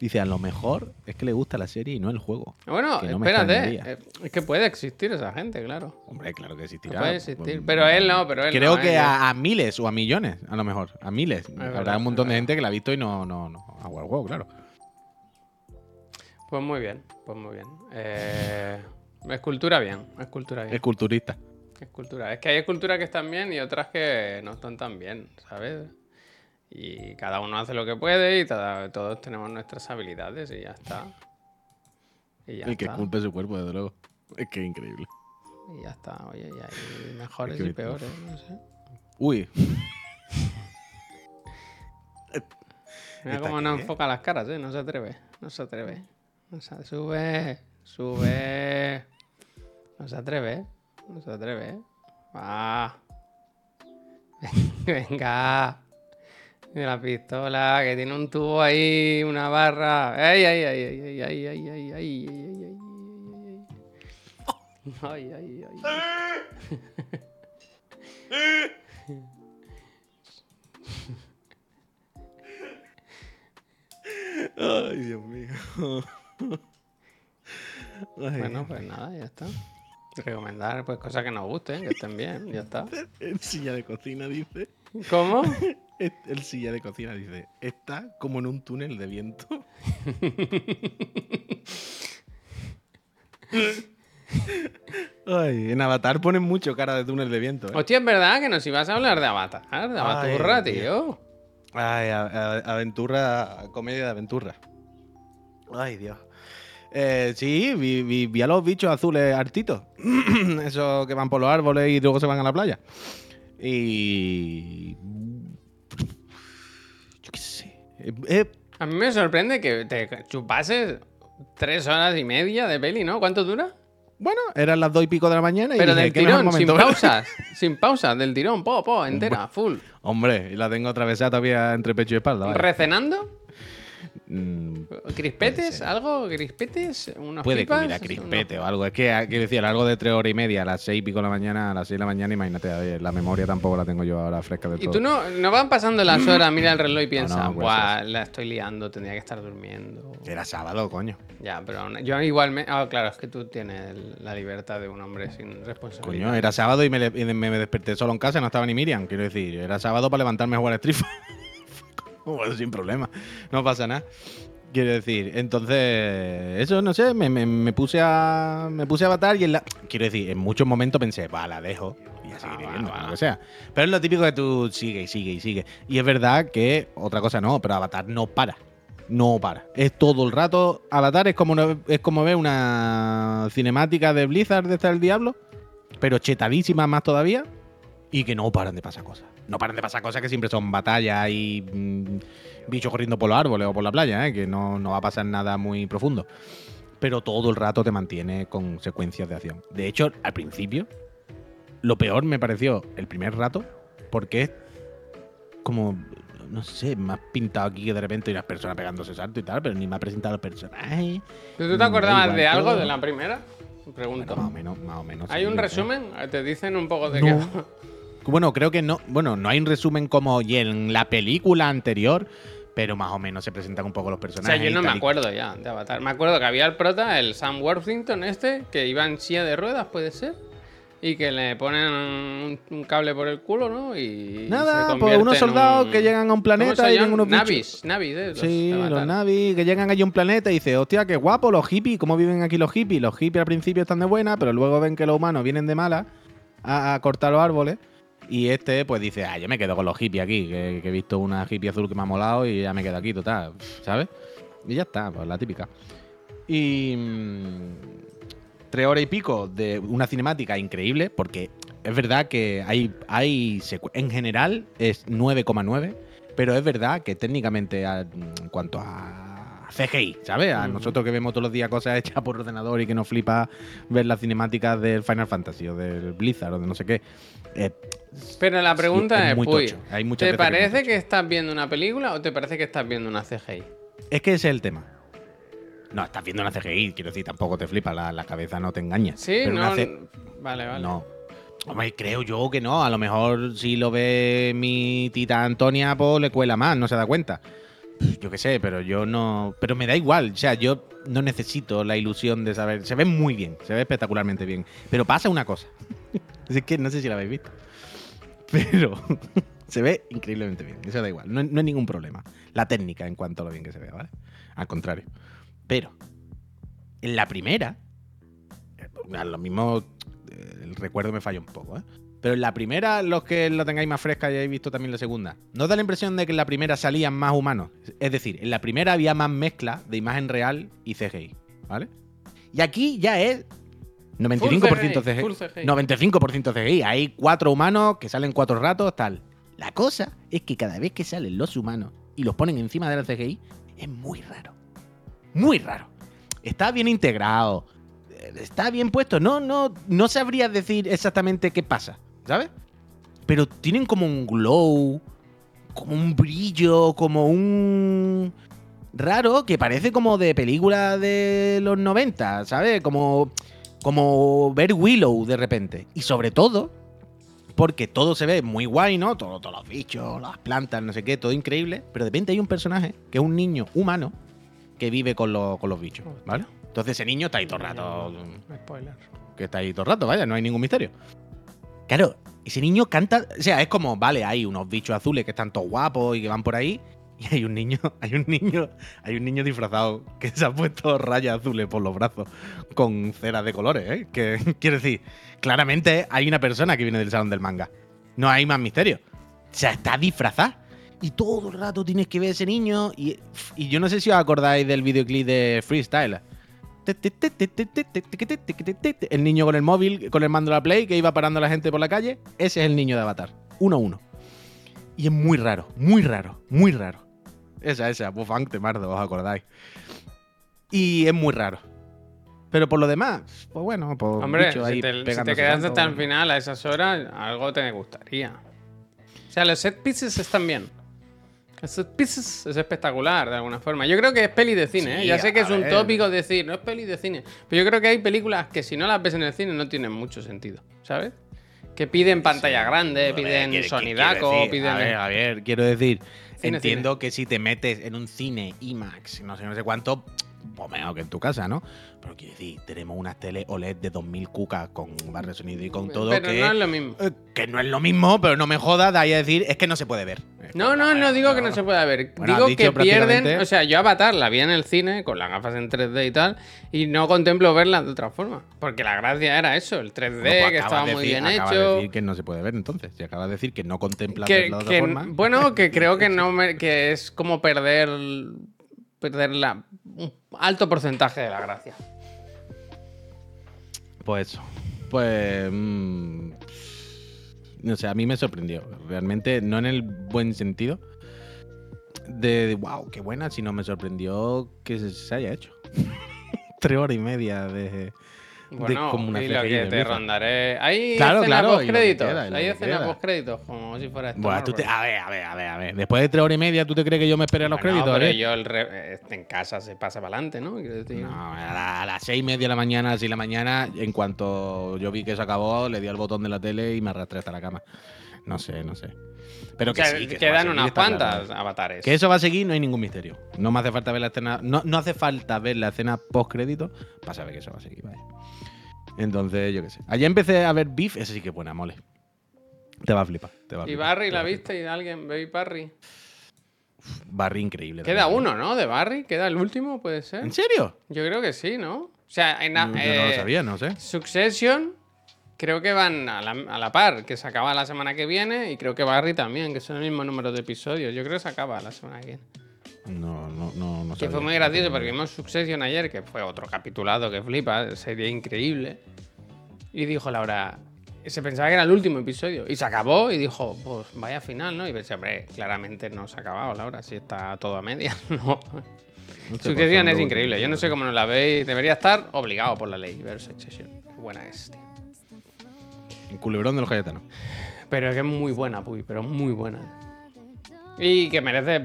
Dice, a lo mejor es que le gusta la serie y no el juego. Bueno, Que no me espérate. eh, Es que puede existir esa gente, claro. Hombre, claro que existirá. puede existir. Pues, Pero él no, pero él Creo no, que él- a, a miles o a millones, a lo mejor. A miles. verdad, Habrá un montón es de verdad. gente que la ha visto y no, no, no al juego, claro. Pues muy bien, pues muy bien. Eh, escultura bien, escultura bien. Esculturista. Escultura. Es que hay esculturas que están bien y otras que no están tan bien, ¿sabes? Y cada uno hace lo que puede y todos tenemos nuestras habilidades y ya está. Y ya El que está. esculpe su cuerpo, desde luego. Es que es increíble. Y ya está. Oye, y hay mejores y peores, no sé. Uy, Mira ¿Esta cómo no qué? enfoca las caras, ¿eh? No se atreve. No se atreve. No se- sube, sube. No se atreve, ¿eh? No se atreve, ¿eh? Va. Venga. Mira la pistola, que tiene un tubo ahí, una barra. ¡Ay, ay, ay, ay, ay, ay, ay, ay, ay, ay, ay, ay, ay, ay, ay, ay, ay. Ay, Dios mío. Ay, Bueno, pues nada, ya está. Recomendar pues cosas que nos gusten, que estén bien, ya está. El silla de cocina dice. ¿Cómo? El, el silla de cocina dice. Está como en un túnel de viento. Ay, en Avatar ponen mucho cara de túnel de viento. ¿eh? Hostia, es verdad que nos ibas a hablar de Avatar, de Avaturra, Ay, tío. Ay, a- a- aventura, comedia de aventura. Ay, Dios. Eh, sí, vi, vi- vi a los bichos azules hartitos. Esos que van por los árboles y luego se van a la playa. Y. Yo qué sé. Eh, eh, A mí me sorprende que te chupases tres horas y media de peli, ¿no? ¿Cuánto dura? bueno, eran las dos y pico de la mañana y. Pero dije, del "Qué mejor tirón, sin momento ver". pausas. sin pausas, del tirón, po, po, entera, full. Hombre, y la tengo atravesada todavía entre pecho y espalda. ¿Recenando? Mm, ¿Crispetes? ¿Algo? ¿Crispetes? ¿Unas Puede que pipas? hubiera crispete o algo. Es que, quiero decir, a lo largo de tres horas y media, a las seis y pico de la mañana, a las seis de la mañana, imagínate, la memoria tampoco la tengo yo ahora fresca de Y todo. tú no, no van pasando las horas, mira el reloj y piensas, no, Buah, la estoy liando, tendría que estar durmiendo. Era sábado, coño. Ya, pero yo igualmente. Ah, claro, es que tú tienes la libertad de un hombre sin responsabilidad. Coño, era sábado y me, y me- me desperté solo en casa, no estaba ni Miriam, quiero decir. Era sábado para levantarme a jugar a Street. Bueno, sin problema, no pasa nada. Quiero decir, entonces, eso no sé, me, me- me puse a me puse a avatar y en la, quiero decir, en muchos momentos pensé, va, la dejo y viendo, va. lo que sea. Pero es lo típico que tú sigue y sigue y sigue. Y es verdad que otra cosa no, pero Avatar no para. No para. Es todo el rato. Avatar es como, una- es como ver una cinemática de Blizzard de estar el diablo, pero chetadísima más todavía, y que no paran de pasar cosas. No paran de pasar cosas que siempre son batallas y mm, bichos corriendo por los árboles o por la playa, ¿eh? que no, no va a pasar nada muy profundo. Pero todo el rato te mantiene con secuencias de acción. De hecho, al principio, lo peor me pareció el primer rato, porque es como, no sé, me has pintado aquí que de repente hay unas personas pegándose salto y tal, pero ni me ha presentado el personaje. ¿Tú te da acordabas de algo todo. de la primera? Pregunto. Bueno, más o menos, más o menos. ¿Hay un sé. resumen? ¿Te dicen un poco de No. qué? Bueno, creo que no. Bueno, no hay un resumen como y en la película anterior, pero más o menos se presentan un poco los O personajes. sea, yo no me acuerdo ya de Avatar. Me acuerdo que había el prota, el Sam Worthington este, que iba en silla de ruedas, puede ser. Y que le ponen un, un cable por el culo, ¿no? Y Nada, pues unos soldados un- que llegan a un ¿Cómo planeta y ven unos bichos. Navis, Navis, eh, los Sí, los navis que llegan allí a un planeta y dice, hostia, qué guapo, los hippies, ¿cómo viven aquí los hippies? Los hippies al principio están de buena, pero luego ven que los humanos vienen de mala a, a cortar los árboles. Y este, pues dice, ah, yo me quedo con los hippies aquí, que, he visto una hippie azul que me ha molado y ya me quedo aquí, total, ¿sabes? Y ya está, pues la típica. Y. mm, tres horas y pico de una cinemática increíble, porque es verdad que hay. hay en general es 9,9, pero es verdad que técnicamente, a- en cuanto a a CGI, ¿sabes? A nosotros que vemos todos los días cosas hechas por ordenador y que nos flipa ver las cinemáticas del Final Fantasy o del Blizzard o de no sé qué. Eh, Pero la pregunta es es, muy Puy, tocho. Hay muchas ¿te que parece que estás viendo una película o te parece que estás viendo una CGI? es que ese es el tema. No, estás viendo una CGI, quiero decir, tampoco te flipa, la, la cabeza no te engaña. Sí, Pero no. C- Vale, vale. No. Hombre, creo yo que no. A lo mejor si lo ve mi tita Antonia, pues le cuela más, no se da cuenta. Yo qué sé, pero yo no. Pero me da igual. O sea, yo no necesito la ilusión de saber. Se ve muy bien, se ve espectacularmente bien. Pero pasa una cosa. es que no sé si la habéis visto. Pero se ve increíblemente bien. Eso da igual. No, no hay ningún problema. La técnica en cuanto a lo bien que se vea, ¿vale? Al contrario. Pero en la primera, eh, lo mismo eh, el recuerdo me falla un poco, ¿eh? Pero en la primera, los que lo tengáis más fresca y hayáis visto también la segunda, ¿no da la impresión de que en la primera salían más humanos? Es decir, en la primera había más mezcla de imagen real y CGI, ¿vale? Y aquí ya es 95% CGI, CGI. full CGI. 95% CGI. Hay cuatro humanos que salen cuatro ratos, tal. La cosa es que cada vez que salen los humanos y los ponen encima de la CGI, es muy raro. Muy raro. Está bien integrado. Está bien puesto. No, no, no sabría decir exactamente qué pasa, ¿sabes? Pero tienen como un glow, como un brillo, como un raro que parece como de película de los 90, ¿sabes? Como como ver Willow de repente. Y sobre todo, porque todo se ve muy guay, ¿no? Todo, todos los bichos, las plantas, no sé qué, todo increíble. Pero de repente hay un personaje que es un niño humano que vive con, los- con los bichos, ¿vale? Entonces ese niño está ahí todo el rato. Spoiler. Que está ahí todo el rato, vaya, no hay ningún misterio. Claro, ese niño canta. O sea, es como, vale, hay unos bichos azules que están todos guapos y que van por ahí. Y hay un niño, hay un niño, hay un niño disfrazado que se ha puesto rayas azules por los brazos con ceras de colores, ¿eh? Que quiero decir, claramente hay una persona que viene del salón del manga. No hay más misterio. O sea, está disfrazada. Y todo el rato tienes que ver a ese niño. Y, y yo no sé si os acordáis del videoclip de Freestyle. El niño con el móvil, con el mando de la Play, que iba parando a la gente por la calle. Ese es el niño de Avatar. Uno a uno. Y es muy raro, muy raro, muy raro. Esa, esa, Bufang de Mardo, os acordáis. Y es muy raro. Pero por lo demás, pues bueno, pues Hombre, bicho ahí si te, si te quedas hasta el final a esas horas, algo te gustaría. O sea, los set pieces están bien. Es espectacular, de alguna forma. Yo creo que es peli de cine, ¿eh? Ya sé que es un ver. tópico decir, no es peli de cine. Pero yo creo que hay películas que si no las ves en el cine no tienen mucho sentido, ¿sabes? Que piden pantalla grande, ver, piden quiero- sonidaco, decir, piden... A ver, a ver, quiero decir, Cine, entiendo que si te metes en un cine IMAX, no sé, no sé cuánto, pues mejor que en tu casa, ¿no? Pero quiero decir, tenemos unas tele OLED de 2000 cucas con barra de sonido y con todo Pero que, no es lo mismo. eh, que no es lo mismo, pero no me jodas, de ahí a decir, es que no se puede ver. No, no, no digo que no se pueda ver. Bueno, digo que pierden. O sea, yo Avatar la vi en el cine con las gafas en 3D y tal. Y no contemplo verla de otra forma. Porque la gracia era eso, el 3D, Bueno, pues que estaba de muy decir- bien acabas de hecho. decir que no se puede ver entonces. Si acabas de decir que no contemplas Que, verlo de que- otra forma. bueno, que creo que no me- que es como perder. Perder la, un alto porcentaje de la gracia. Pues. Pues. no sé, a mí me sorprendió. Realmente, no en el buen sentido. De, de, wow, qué buena, sino me sorprendió que se, se haya hecho. Tres horas y media de. Bueno, como una y lo que de te rondaré. Hay Claro, escenas claro, post-créditos. Hay escenas post-créditos, como si fuera esto. Tú te- a ver, a ver, a ver, a ver. Después de tres horas y media, ¿tú te crees que yo me esperé a los Bueno, créditos? pero Ariel? yo el re- este, en casa se pasa para adelante, ¿no? No, a, la- a las seis y media de la mañana, así de la mañana, en cuanto yo vi que se acabó, le di al botón de la tele y me arrastré hasta la cama. No sé, no sé. Pero O que sea, sí, que quedan unas claro. cuantas avatares. Que eso va a seguir, no hay ningún misterio. No me hace falta ver la escena. No, no hace falta ver la escena post crédito para saber que eso va a seguir, vaya. Entonces, yo qué sé. Allá empecé a ver Beef, ese sí que es buena, mole. Te va a flipar. Te va a ¿Y flipar, Barry la viste? ¿Y alguien? ¿Baby Barry? Barry increíble. Queda también. uno, ¿no? De Barry. ¿Queda el último? ¿Puede ser? ¿En serio? Yo creo que sí, ¿no? O sea, en Yo no lo eh, sabía, no sé. Succession creo que van a la, a la par, que se acaba la semana que viene, y creo que Barry también, que son el mismo número de episodios. Yo creo que se acaba la semana que viene. No, no, no, no Que fue muy gracioso porque vimos Succession ayer, que fue otro capitulado que flipa, serie increíble. Y dijo Laura, se pensaba que era el último episodio. Y se acabó y dijo, pues vaya final, ¿no? Y pensé, hombre, claramente no se ha acabado, Laura, si está todo a medias, ¿no? Succession es increíble. Yo no sé cómo no la veis. Debería estar obligado por la ley ver Succession. Qué buena es, tío. Un culebrón de los cayetanos. Pero es que es muy buena, Puy, pero muy buena. Y que merece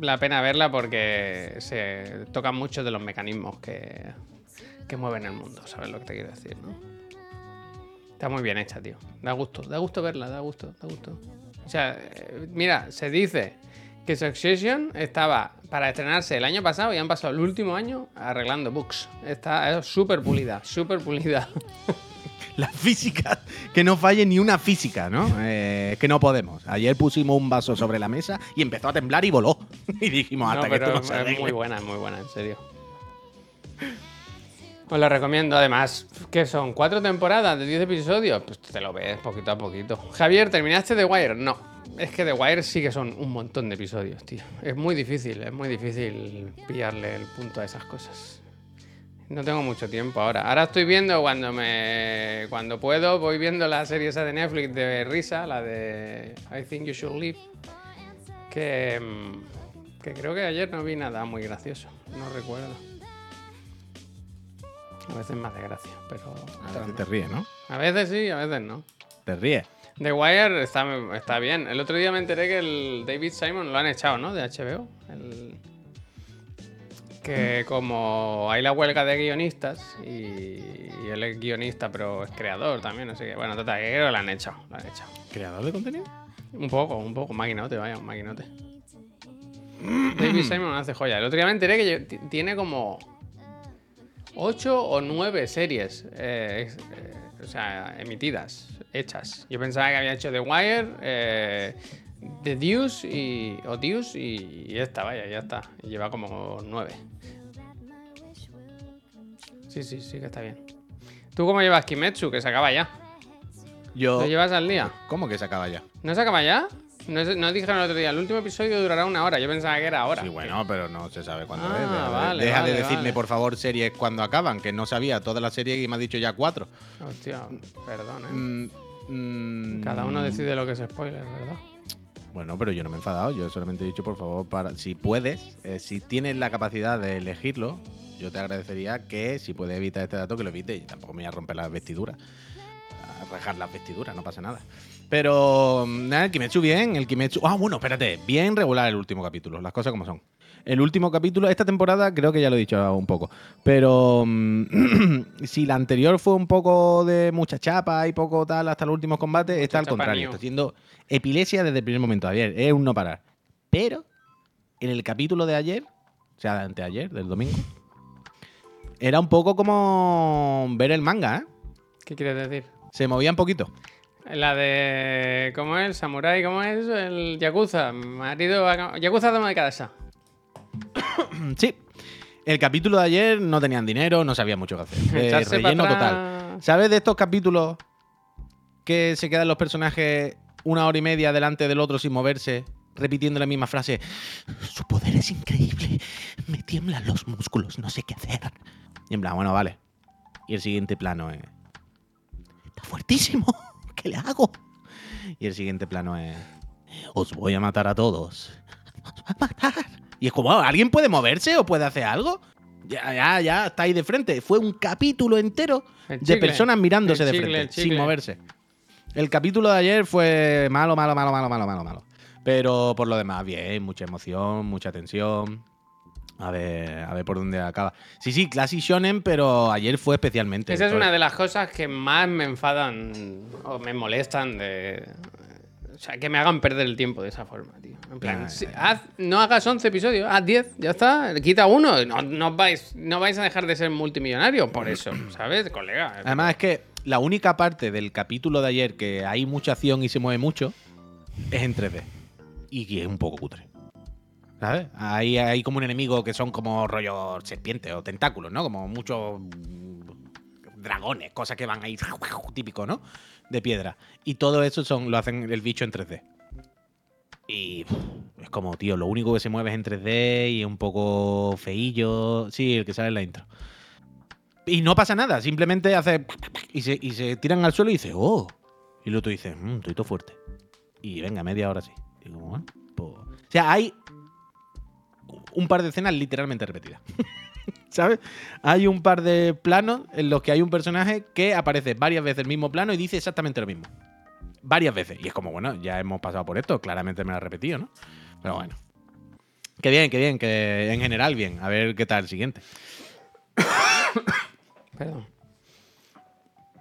la pena verla porque se tocan muchos de los mecanismos que, que mueven el mundo, ¿sabes lo que te quiero decir? no? Está muy bien hecha, tío. Da gusto, da gusto verla, da gusto, da gusto. O sea, eh, mira, se dice que Succession estaba para estrenarse el año pasado y han pasado el último año arreglando bugs. Está es súper pulida, súper pulida. La física, que no falle ni una física, ¿no? Eh, es que no podemos. Ayer pusimos un vaso sobre la mesa y empezó a temblar y voló. Y dijimos, hasta No, que pero esto no se es muy buena, es muy buena, en serio. Os lo recomiendo, además, que son cuatro temporadas de 10 episodios, pues te lo ves poquito a poquito. Javier, ¿terminaste The Wire? No. Es que The Wire sí que son un montón de episodios, tío. Es muy difícil, es muy difícil pillarle el punto a esas cosas. No tengo mucho tiempo ahora. Ahora estoy viendo cuando me. Cuando puedo, voy viendo la serie esa de Netflix de risa, la de I Think You Should Leave. Que. mm, Que creo que ayer no vi nada muy gracioso. No recuerdo. A veces más de gracia, pero. A veces te ríes, ¿no? A veces sí, a veces no. Te ríes. The Wire está, está bien. El otro día me enteré que el David Simon lo han echado, ¿no? De HBO. El- Que como hay la huelga de guionistas y, y él es guionista pero es creador también, así que bueno, total, que creo que lo han echado, lo han echado. ¿Creador de contenido? Un poco, un poco, maquinote, vaya, un maquinote. David Simon hace joya. El otro día me enteré que tiene como 8 o 9 series, eh, eh, o sea, emitidas, hechas. Yo pensaba que había hecho The Wire, eh, The Deuce y, o Deuce y, y esta, vaya, ya está. Y lleva como 9. Sí, sí, sí que está bien. ¿Tú cómo llevas Kimetsu? Que se acaba ya. Yo. ¿Lo llevas al día? ¿Cómo que se acaba ya? ¿No se acaba ya? No, no dijeron el otro día, el último episodio durará una hora. Yo pensaba que era ahora. Sí, bueno, pero no se sabe cuándo Ah, es. Deja, de- vale, deja vale, de decirme, vale. por favor, series cuando acaban, que no sabía todas las series y me has dicho ya cuatro. Hostia, perdón, ¿eh? Mm, mm, Cada uno decide lo que es spoiler, ¿verdad? Bueno, pero yo no me he enfadado. Yo solamente he dicho, por favor, para, si puedes, eh, si tienes la capacidad de elegirlo, yo te agradecería que si puedes evitar este dato, que lo evites. Y tampoco me voy a romper las vestiduras. A rajar las vestiduras, no pasa nada. Pero mm, nada, el Kimetsu bien, el Kimetsu. Ah, bueno, espérate, bien regular el último capítulo, las cosas como son. El último capítulo, esta temporada creo que ya lo he dicho un poco. Pero mm, si la anterior fue un poco de mucha chapa y poco tal hasta los últimos combates, está al contrario. Está haciendo epilepsia desde el primer momento. Javier, es un no parar. Pero en el capítulo de ayer, o sea, de anteayer, del domingo, era un poco como ver el manga, ¿eh? ¿Qué quieres decir? Se movía un poquito. La de. ¿Cómo es? ¿Samurai? ¿Cómo es? El Yakuza. Marido. Yakuza de casa. Sí. El capítulo de ayer no tenían dinero, no sabía mucho qué hacer. Eh, relleno total. ¿Sabes de estos capítulos que se quedan los personajes una hora y media delante del otro sin moverse, repitiendo la misma frase? Su poder es increíble, me tiemblan los músculos, no sé qué hacer. Y en plan, bueno, vale. Y el siguiente plano es... Está fuertísimo, ¿qué le hago? Y el siguiente plano es... Os voy a matar a todos. Os voy a matar. Y es como, ¿alguien puede moverse o puede hacer algo? Ya, ya, ya, está ahí de frente. Fue un capítulo entero El de chicle. personas mirándose de chicle, frente, sin moverse. El capítulo de ayer fue malo, malo, malo, malo, malo, malo, malo. Pero por lo demás, bien, mucha emoción, mucha tensión. A ver, a ver por dónde acaba. Sí, sí, Classic Shonen, pero ayer fue especialmente. Esa es una de las cosas que más me enfadan o me molestan de. O sea, que me hagan perder el tiempo de esa forma, tío. En plan, si- haz- no hagas 11 episodios, haz 10, ya está. Quita uno. No, no vais, no vais a dejar de ser multimillonarios por eso, ¿sabes, colega? Además es que la única parte del capítulo de ayer que hay mucha acción y se mueve mucho es en 3D. Y que es un poco cutre. ¿Sabes? Hay, hay como un enemigo que son como rollo serpientes o tentáculos, ¿no? Como muchos dragones, cosas que van ahí típico, ¿no? De piedra. Y todo eso son, lo hacen el bicho en 3D. Y es como, tío, lo único que se mueve es en 3D y un poco feillo. Sí, el que sale en la intro. Y no pasa nada, simplemente hace. Y se, y se tiran al suelo y dice, oh. Y el otro dice, mmm, estoy todo fuerte. Y venga, media hora sí. Y como, pues- O sea, hay un par de escenas literalmente repetidas. ¿Sabes? Hay un par de planos en los que hay un personaje que aparece varias veces el mismo plano y dice exactamente lo mismo. Varias veces. Y es como, bueno, ya hemos pasado por esto, claramente me lo ha repetido, ¿no? Pero bueno. Que bien, que bien, que en general bien. A ver qué tal el siguiente. Perdón.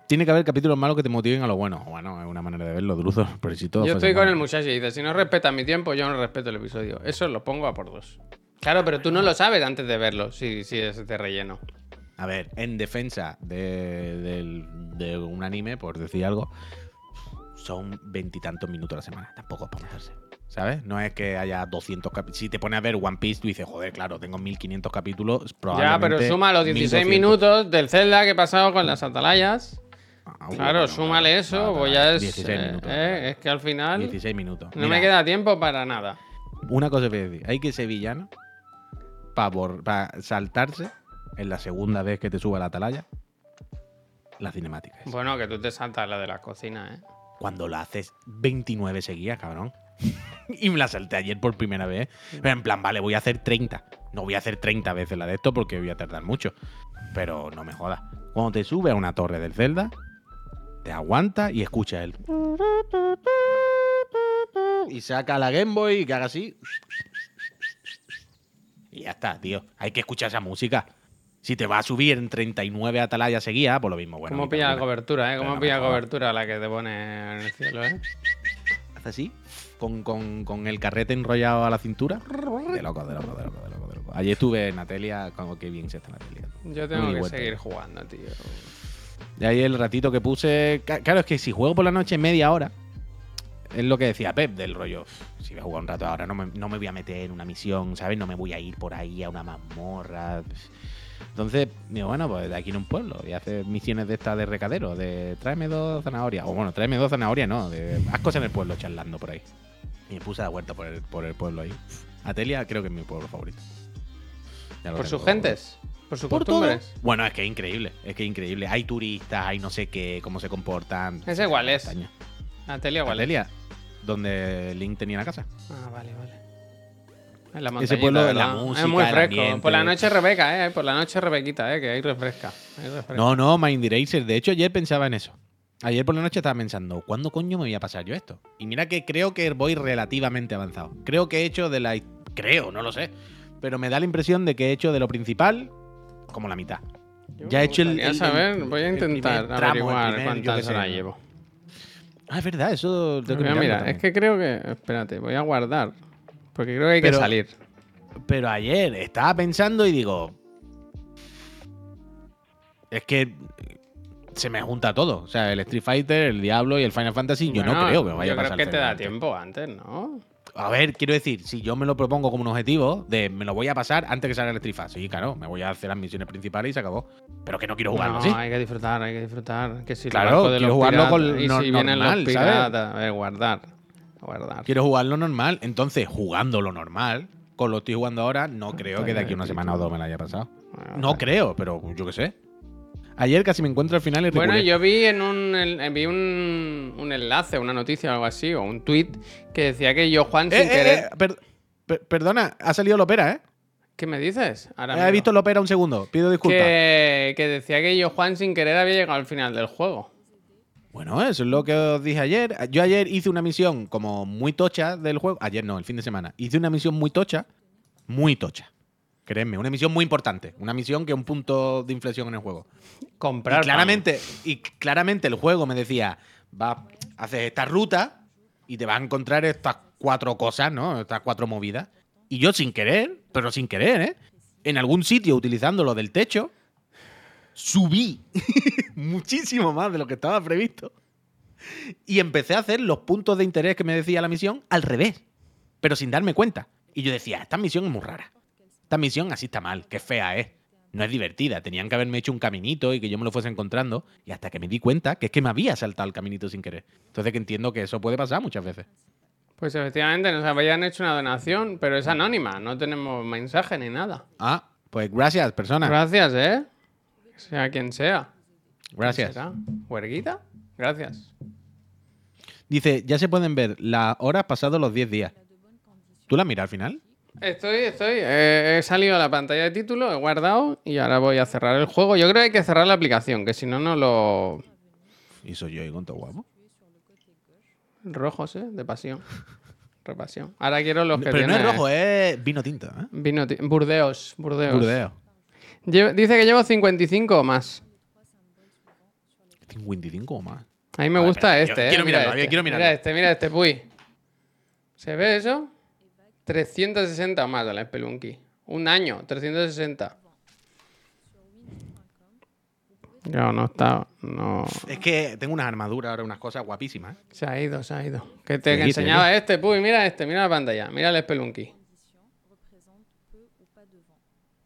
Tiene que haber capítulos malos que te motiven a lo bueno. Bueno, es una manera de verlo, Druzo. Pero si todo Yo estoy con el muchacho y dice, si no respetas mi tiempo, yo no respeto el episodio. Eso lo pongo a por dos. Claro, pero tú no lo sabes antes de verlo, si, si es de relleno. A ver, en defensa de, un anime, por decir algo, son veintitantos minutos a la semana. Tampoco es para matarse. ¿Sabes? No es que haya 200 capítulos. Si te pones a ver One Piece, tú dices, joder, claro, tengo 1500 capítulos. Ya, pero suma los 16 1200. minutos del Zelda que he pasado con las atalayas. Ah, Claro, súmale eso, pues ya es. 16 eh, minutos. eh, es que al final 16 minutos. no Mira, me queda tiempo para nada. Una cosa voy a decir. Hay que ser para saltarse en la segunda vez que te suba la atalaya la cinemática. esa. Bueno, que tú te saltas la de la cocina, ¿eh? Cuando la haces 29 seguidas, cabrón. y me la salté ayer por primera vez. Pero en plan, vale, voy a hacer 30. No voy a hacer 30 veces la de esto porque voy a tardar mucho. Pero no me jodas. Cuando te sube a una torre del Zelda, te aguanta y escucha el. Y saca la Game Boy y que haga así. Y ya está, tío. Hay que escuchar esa música. Si te va a subir en 39 atalayas seguidas, por lo mismo. Bueno, ¿Cómo pilla la cobertura, eh? ¿Cómo pilla jodas. cobertura la que te pone en el cielo, eh? hace así, con, con- con el carrete enrollado a la cintura. De loco, de loco, de loco, de loco, de loco. Ayer estuve en Atelia, como que bien se está en Atelia. Yo tengo Muy que vuelta. seguir jugando, tío. Y ahí el ratito que puse. Claro, es que si juego por la noche media hora, es lo que decía Pep del rollo. "Uf, Si voy a jugar un rato ahora, no me, no me voy a meter en una misión, ¿sabes? No me voy a ir por ahí a una mazmorra. Entonces, digo, bueno, pues de aquí en un pueblo y hacer misiones de estas de recadero, de tráeme dos zanahorias. O bueno, tráeme dos zanahorias, no, de haz cosas en el pueblo charlando por ahí. Y me puse a dar vuelta por el, por el pueblo ahí. Atelia creo que es mi pueblo favorito. Ya lo Por sus gentes, por sus Por todo. costumbres. Bueno, es que es increíble, es que es increíble. Hay turistas, hay no sé qué, cómo se comportan. ¿Ese igual es? Atelia, igual. es? Atelia, donde Link tenía la casa. Ah, vale, vale. En la Ese pueblo, ¿verdad? la música, Es muy el fresco. ambiente. Por la noche Rebeca, eh. Por la noche Rebequita, eh. Que ahí refresca. Ahí refresca. No, no, Mind Eraser. De hecho, ayer pensaba en eso. Ayer por la noche estaba pensando, ¿cuándo coño me voy a pasar yo esto? Y mira que creo que voy relativamente avanzado. Creo que he hecho de la. Creo, no lo sé. Pero me da la impresión de que he hecho de lo principal como la mitad. Yo ya he hecho el- el- saber, el- voy a intentar tramo, averiguar primer, qué cuántas horas llevo. Ah, es verdad, eso tengo que Mira, también. es que creo que. Espérate, voy a guardar. Porque creo que hay Pero- que salir. Pero ayer estaba pensando y digo. Es que se me junta todo. O sea, el Street Fighter, el Diablo y el Final Fantasy, yo no creo que me vaya a Yo pasar. creo que te da tiempo antes, ¿no? A ver, quiero decir, si yo me lo propongo como un objetivo de me lo voy a pasar antes que salga el Street. Sí, claro, me voy a hacer las misiones principales y se acabó. Pero que no quiero jugarlo no, hay que disfrutar, hay que disfrutar. Que si Claro, de quiero jugarlo piratas- con y no- si vienen normal, ¿sabes? a ver, guardar. Guardar. Quiero jugarlo normal. Entonces, jugando lo normal, con lo que estoy jugando ahora, no creo que de aquí a una semana o dos me la haya pasado. Bueno, No creo, pero yo qué sé. Ayer casi me encuentro al final y Bueno, reculé. yo vi en un el- vi un, un enlace, una noticia o algo así, o un tweet que decía que yo, Juan, Eh, sin eh, querer. eh, per- per- perdona, ha salido Lopera, ¿eh? ¿Qué me dices? Ahora He visto Lopera un segundo, pido disculpas. que, que decía que yo, Juan, sin querer había llegado al final del juego. Bueno, eso es lo que os dije ayer. Yo ayer hice una misión como muy tocha del juego. Ayer no, el fin de semana. Hice una misión muy tocha. Muy tocha. Créeme, una misión muy importante. Una misión que es un punto de inflexión en el juego. Comprar. Y claramente, y claramente el juego me decía, va, haces esta ruta y te vas a encontrar estas cuatro cosas, ¿no? Estas cuatro movidas. Y yo sin querer, pero sin querer, ¿eh? En algún sitio utilizando lo del techo, subí muchísimo más de lo que estaba previsto. Y empecé a hacer los puntos de interés que me decía la misión al revés, pero sin darme cuenta. Y yo decía, esta misión es muy rara. Esta misión así está mal, qué fea es. No es divertida. Tenían que haberme hecho un caminito y que yo me lo fuese encontrando. Y hasta que me di cuenta que es que me había saltado el caminito sin querer. Entonces que entiendo que eso puede pasar muchas veces. Pues efectivamente nos habían hecho una donación, pero es anónima, no tenemos mensaje ni nada. Ah, pues gracias, persona. Gracias, ¿eh? Sea quien sea. ¿Quién Gracias. será? ¿Huerguita? Gracias. Dice, ya se pueden ver las horas pasados los 10 días. ¿Tú la miras al final? Estoy, estoy. eh, he salido a la pantalla de título, he guardado y ahora voy a cerrar el juego. Yo creo que hay que cerrar la aplicación, que si no, no lo. Y soy yo ahí con todo guapo. Rojos, ¿eh? De pasión. Repasión. Ahora quiero los que Pero no es rojo, es vino tinto, ¿eh? Vino ti- Burdeos, Burdeos. Burdeo. Lle- Dice que llevo 55 o más. 55 o más. A mí me Vale, gusta espera, yo este, ¿eh? quiero Mira mirarlo, este. yo quiero Mira mirarlo. este, mira este, puy. ¿Se ve eso? 360 o más de la Spelunky. Un año, 360. No, no está. No. Es que tengo unas armaduras ahora, unas cosas guapísimas. ¿eh? Se ha ido, se ha ido. Que te que enseñaba este, puy. Mira este, mira la pantalla. Mira el Spelunky. représente peu ou pas de vent.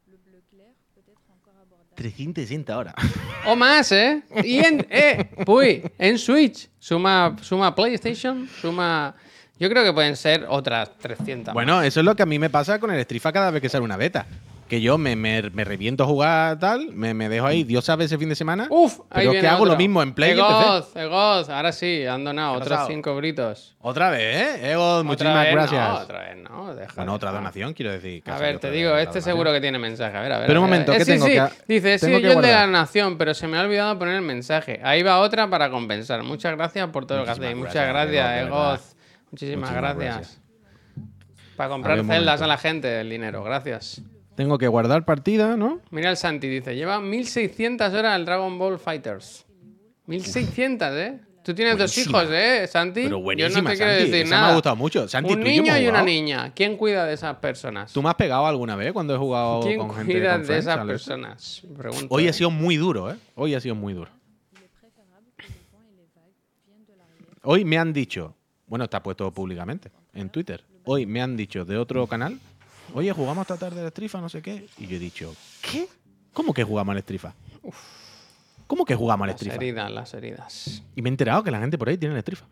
Le bleu clair peut être encore abordable. 360 ahora. O más, ¿eh? Y en. ¡Eh! Puy, en Switch. Suma, suma PlayStation, suma. Yo creo que pueden ser otras 300. más. Bueno, eso es lo que a mí me pasa con el Strifa cada vez que sale una beta. Que yo me, me, me reviento a jugar tal, me, me dejo ahí, Dios sabe ese fin de semana. Uf, ahí pero es que viene hago otro. lo mismo en Play y. Egoz, Egoz, ahora sí, han donado ¿Qué ha otros pasado? 5 britos. Otra vez, ¿eh? Ego, Otra muchísimas vez gracias. No, otra vez no, deja, bueno, otra donación, quiero decir. que A ver, te digo, este seguro que tiene mensaje. A ver, a ver. Pero un momento, Eh, ¿qué sí, tengo sí. que- Dice, sí, tengo que yo el de la guardar? nación, pero se me ha olvidado poner el mensaje. Ahí va otra para compensar. Muchas gracias por todo lo que hacéis. Muchas gracias, Egoz. Egoz. Muchísimas Muchísimas gracias. gracias. Para comprar celdas a la gente el dinero. Gracias. Tengo que guardar partida, ¿no? Mira el Santi, dice, lleva 1600 horas al Dragon Ball Fighters. 1600, ¿eh? Tú tienes Buenísima. dos hijos, ¿eh, Santi? Pero Yo no te quiero Santi. decir nada. me ha gustado mucho. Santi, Un niño y una niña. ¿Quién cuida de esas personas? ¿Tú me has pegado alguna vez cuando he jugado ¿Quién con gente cuida de esas personas? Pregunto, Hoy ¿eh? ha sido muy duro, ¿eh? Hoy ha sido muy duro. Hoy me han dicho, bueno, está puesto públicamente en Twitter. Hoy me han dicho de otro canal, oye, jugamos esta tarde al Strifa, no sé qué. Y yo he dicho, ¿qué? ¿Cómo que jugamos al Strifa? ¿Cómo que jugamos al Las Strifa? heridas, las heridas. Y me he enterado que la gente por ahí tiene el Strifa.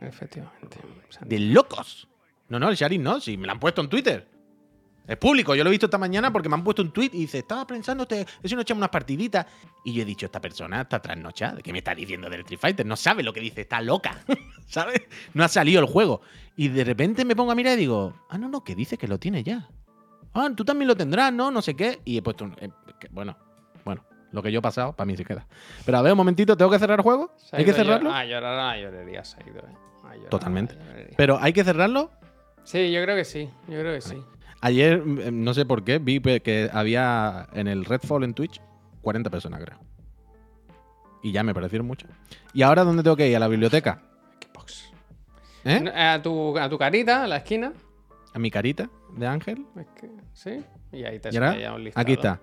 Efectivamente. De locos. No, no, el Sharing no, si me lo han puesto en Twitter. Es público, yo lo he visto esta mañana porque me han puesto un tweet y dice, estaba pensando, te, si no echamos unas partiditas. Y yo he dicho, esta persona está trasnochada. ¿Qué me está diciendo del Street Fighter? No sabe lo que dice, está loca. ¿Sabes? No ha salido el juego. Y de repente me pongo a mirar y digo, ah, no, no, que dice que lo tiene ya. Ah, tú también lo tendrás, ¿no? No sé qué. Y he puesto un. eh, que- bueno, bueno, lo que yo he pasado, para mí se queda. Pero a ver, un momentito, ¿tengo que cerrar el juego? ¿Hay que cerrarlo? llorar- A llorar a la llorería se ha ido, ¿eh? A llorar a la Totalmente. Pero ¿hay que cerrarlo? Sí, yo creo que sí. Yo creo que sí. Ayer, mm, no sé por qué, vi que había en el Redfall en Twitch 40 personas, creo. Y ya me parecieron muchas. ¿Y ahora dónde tengo que ir? ¿A la biblioteca? Xbox. ¿Eh? A tu, a tu carita, a la esquina. ¿A mi carita de ángel? Es que- ¿Sí? Y ahí te ¿Y ahora? ya un listado. Aquí está.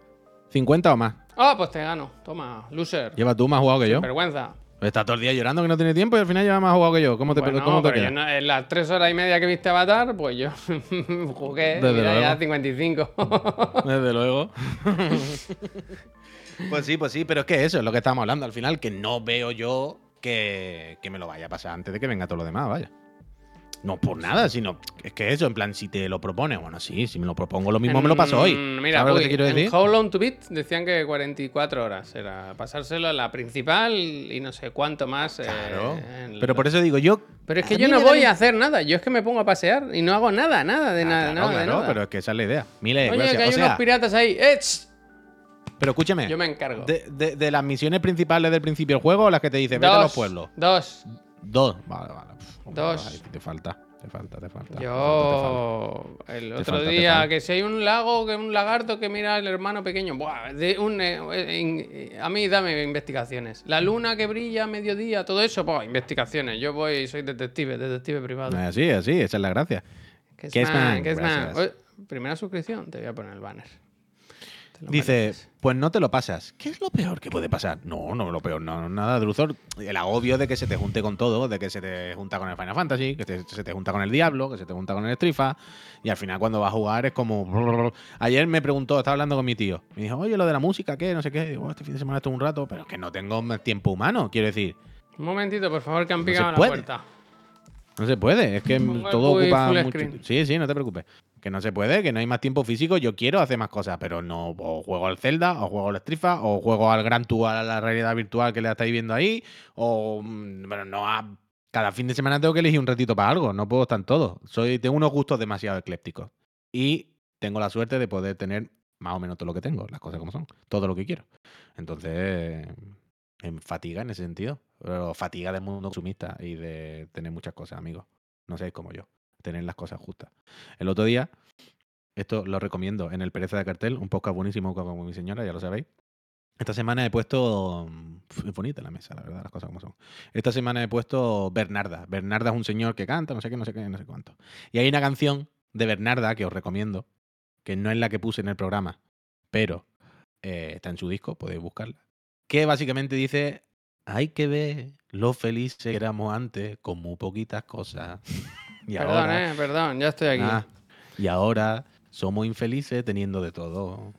¿50 o más? Ah, pues te gano. Toma, loser. Lleva tú más jugado que yo. Vergüenza. Está todo el día llorando que no tiene tiempo y al final lleva más jugado que yo. ¿Cómo te, Bueno, cómo te queda? no- en las tres horas y media que viste Avatar, pues yo jugué. Desde mira, ya luego. 55. Desde luego. pues sí, pues sí, pero es que eso es lo que estábamos hablando al final, que no veo yo que, que me lo vaya a pasar antes de que venga todo lo demás, vaya. No por nada, sino es que eso, en plan, si te lo propones, bueno, sí, si me lo propongo lo mismo me lo paso hoy. Mira, ¿Sabes lo que uy, te quiero en decir? How Long to Beat decían que 44 horas era pasárselo a la principal y no sé cuánto más. eh, Claro. Pero lo- por eso digo, yo. Pero es que yo no voy a hacer nada. Yo es que me pongo a pasear y no hago nada, nada de Ah, nada, claro, nada, de claro, nada. pero es que esa es la idea. Miles, Oye, gracias. que hay O sea, unos piratas ahí. ¡Eh! pero escúchame. Yo me encargo. De, de- de las misiones principales del principio del juego, las que te dice, vete a los pueblos. Dos. Dos. Vale, vale. Pff, Dos. te falta, te falta, te falta. falta, te falta. Yo el otro falta, día que si hay un lago, que un lagarto que mira al hermano pequeño, buah, de un, eh, a mí dame investigaciones. La luna que brilla a mediodía, todo eso, buah, investigaciones. Yo voy, soy detective, detective privado. Así, así, esa es la gracia. ¿Qué es que es man? Primera suscripción, te voy a poner el banner. Dice, mereces. pues no te lo pasas. ¿Qué es lo peor que puede pasar? No, no, lo peor, no, nada, Druzor. El agobio de que se te junte con todo, de que se te junta con el Final Fantasy, que te- se te junta con el Diablo, que se te junta con el Strifa, y al final cuando vas a jugar es como... Ayer me preguntó, estaba hablando con mi tío, me dijo, oye, lo de la música, ¿qué? No sé qué. Digo, este fin de semana estuve un rato, pero es que no tengo tiempo humano, quiero decir. Un momentito, por favor, que han picado a la puede. puerta. No se puede, es que todo ocupa mucho. Sí, sí, no te preocupes. Que no se puede, que no hay más tiempo físico. Yo quiero hacer más cosas, pero no. O juego al Zelda, o juego al Strifa, o juego al Gran Tour, a la realidad virtual que le estáis viendo ahí. O. mm, Bueno, no. a- cada fin de semana tengo que elegir un ratito para algo. No puedo estar en todo. Soy, tengo unos gustos demasiado eclépticos. Y tengo la suerte de poder tener más o menos todo lo que tengo, las cosas como son, todo lo que quiero. Entonces, en fatiga en ese sentido. Pero fatiga del mundo consumista y de tener muchas cosas, amigos. No seáis como yo, tener las cosas justas. El otro día, esto lo recomiendo en el Pereza de Cartel, un podcast buenísimo como mi señora, ya lo sabéis. Esta semana he puesto. Es bonita la mesa, la verdad, las cosas como son. Esta semana he puesto Bernarda. Bernarda es un señor que canta, no sé qué, no sé qué, no sé cuánto. Y hay una canción de Bernarda que os recomiendo, que no es la que puse en el programa, pero eh, está en su disco, podéis buscarla. Que básicamente dice: Hay que ver lo felices que éramos antes con muy poquitas cosas. y Perdón, ahora. eh, perdón, ya estoy aquí. Ah, y ahora somos infelices teniendo de todo.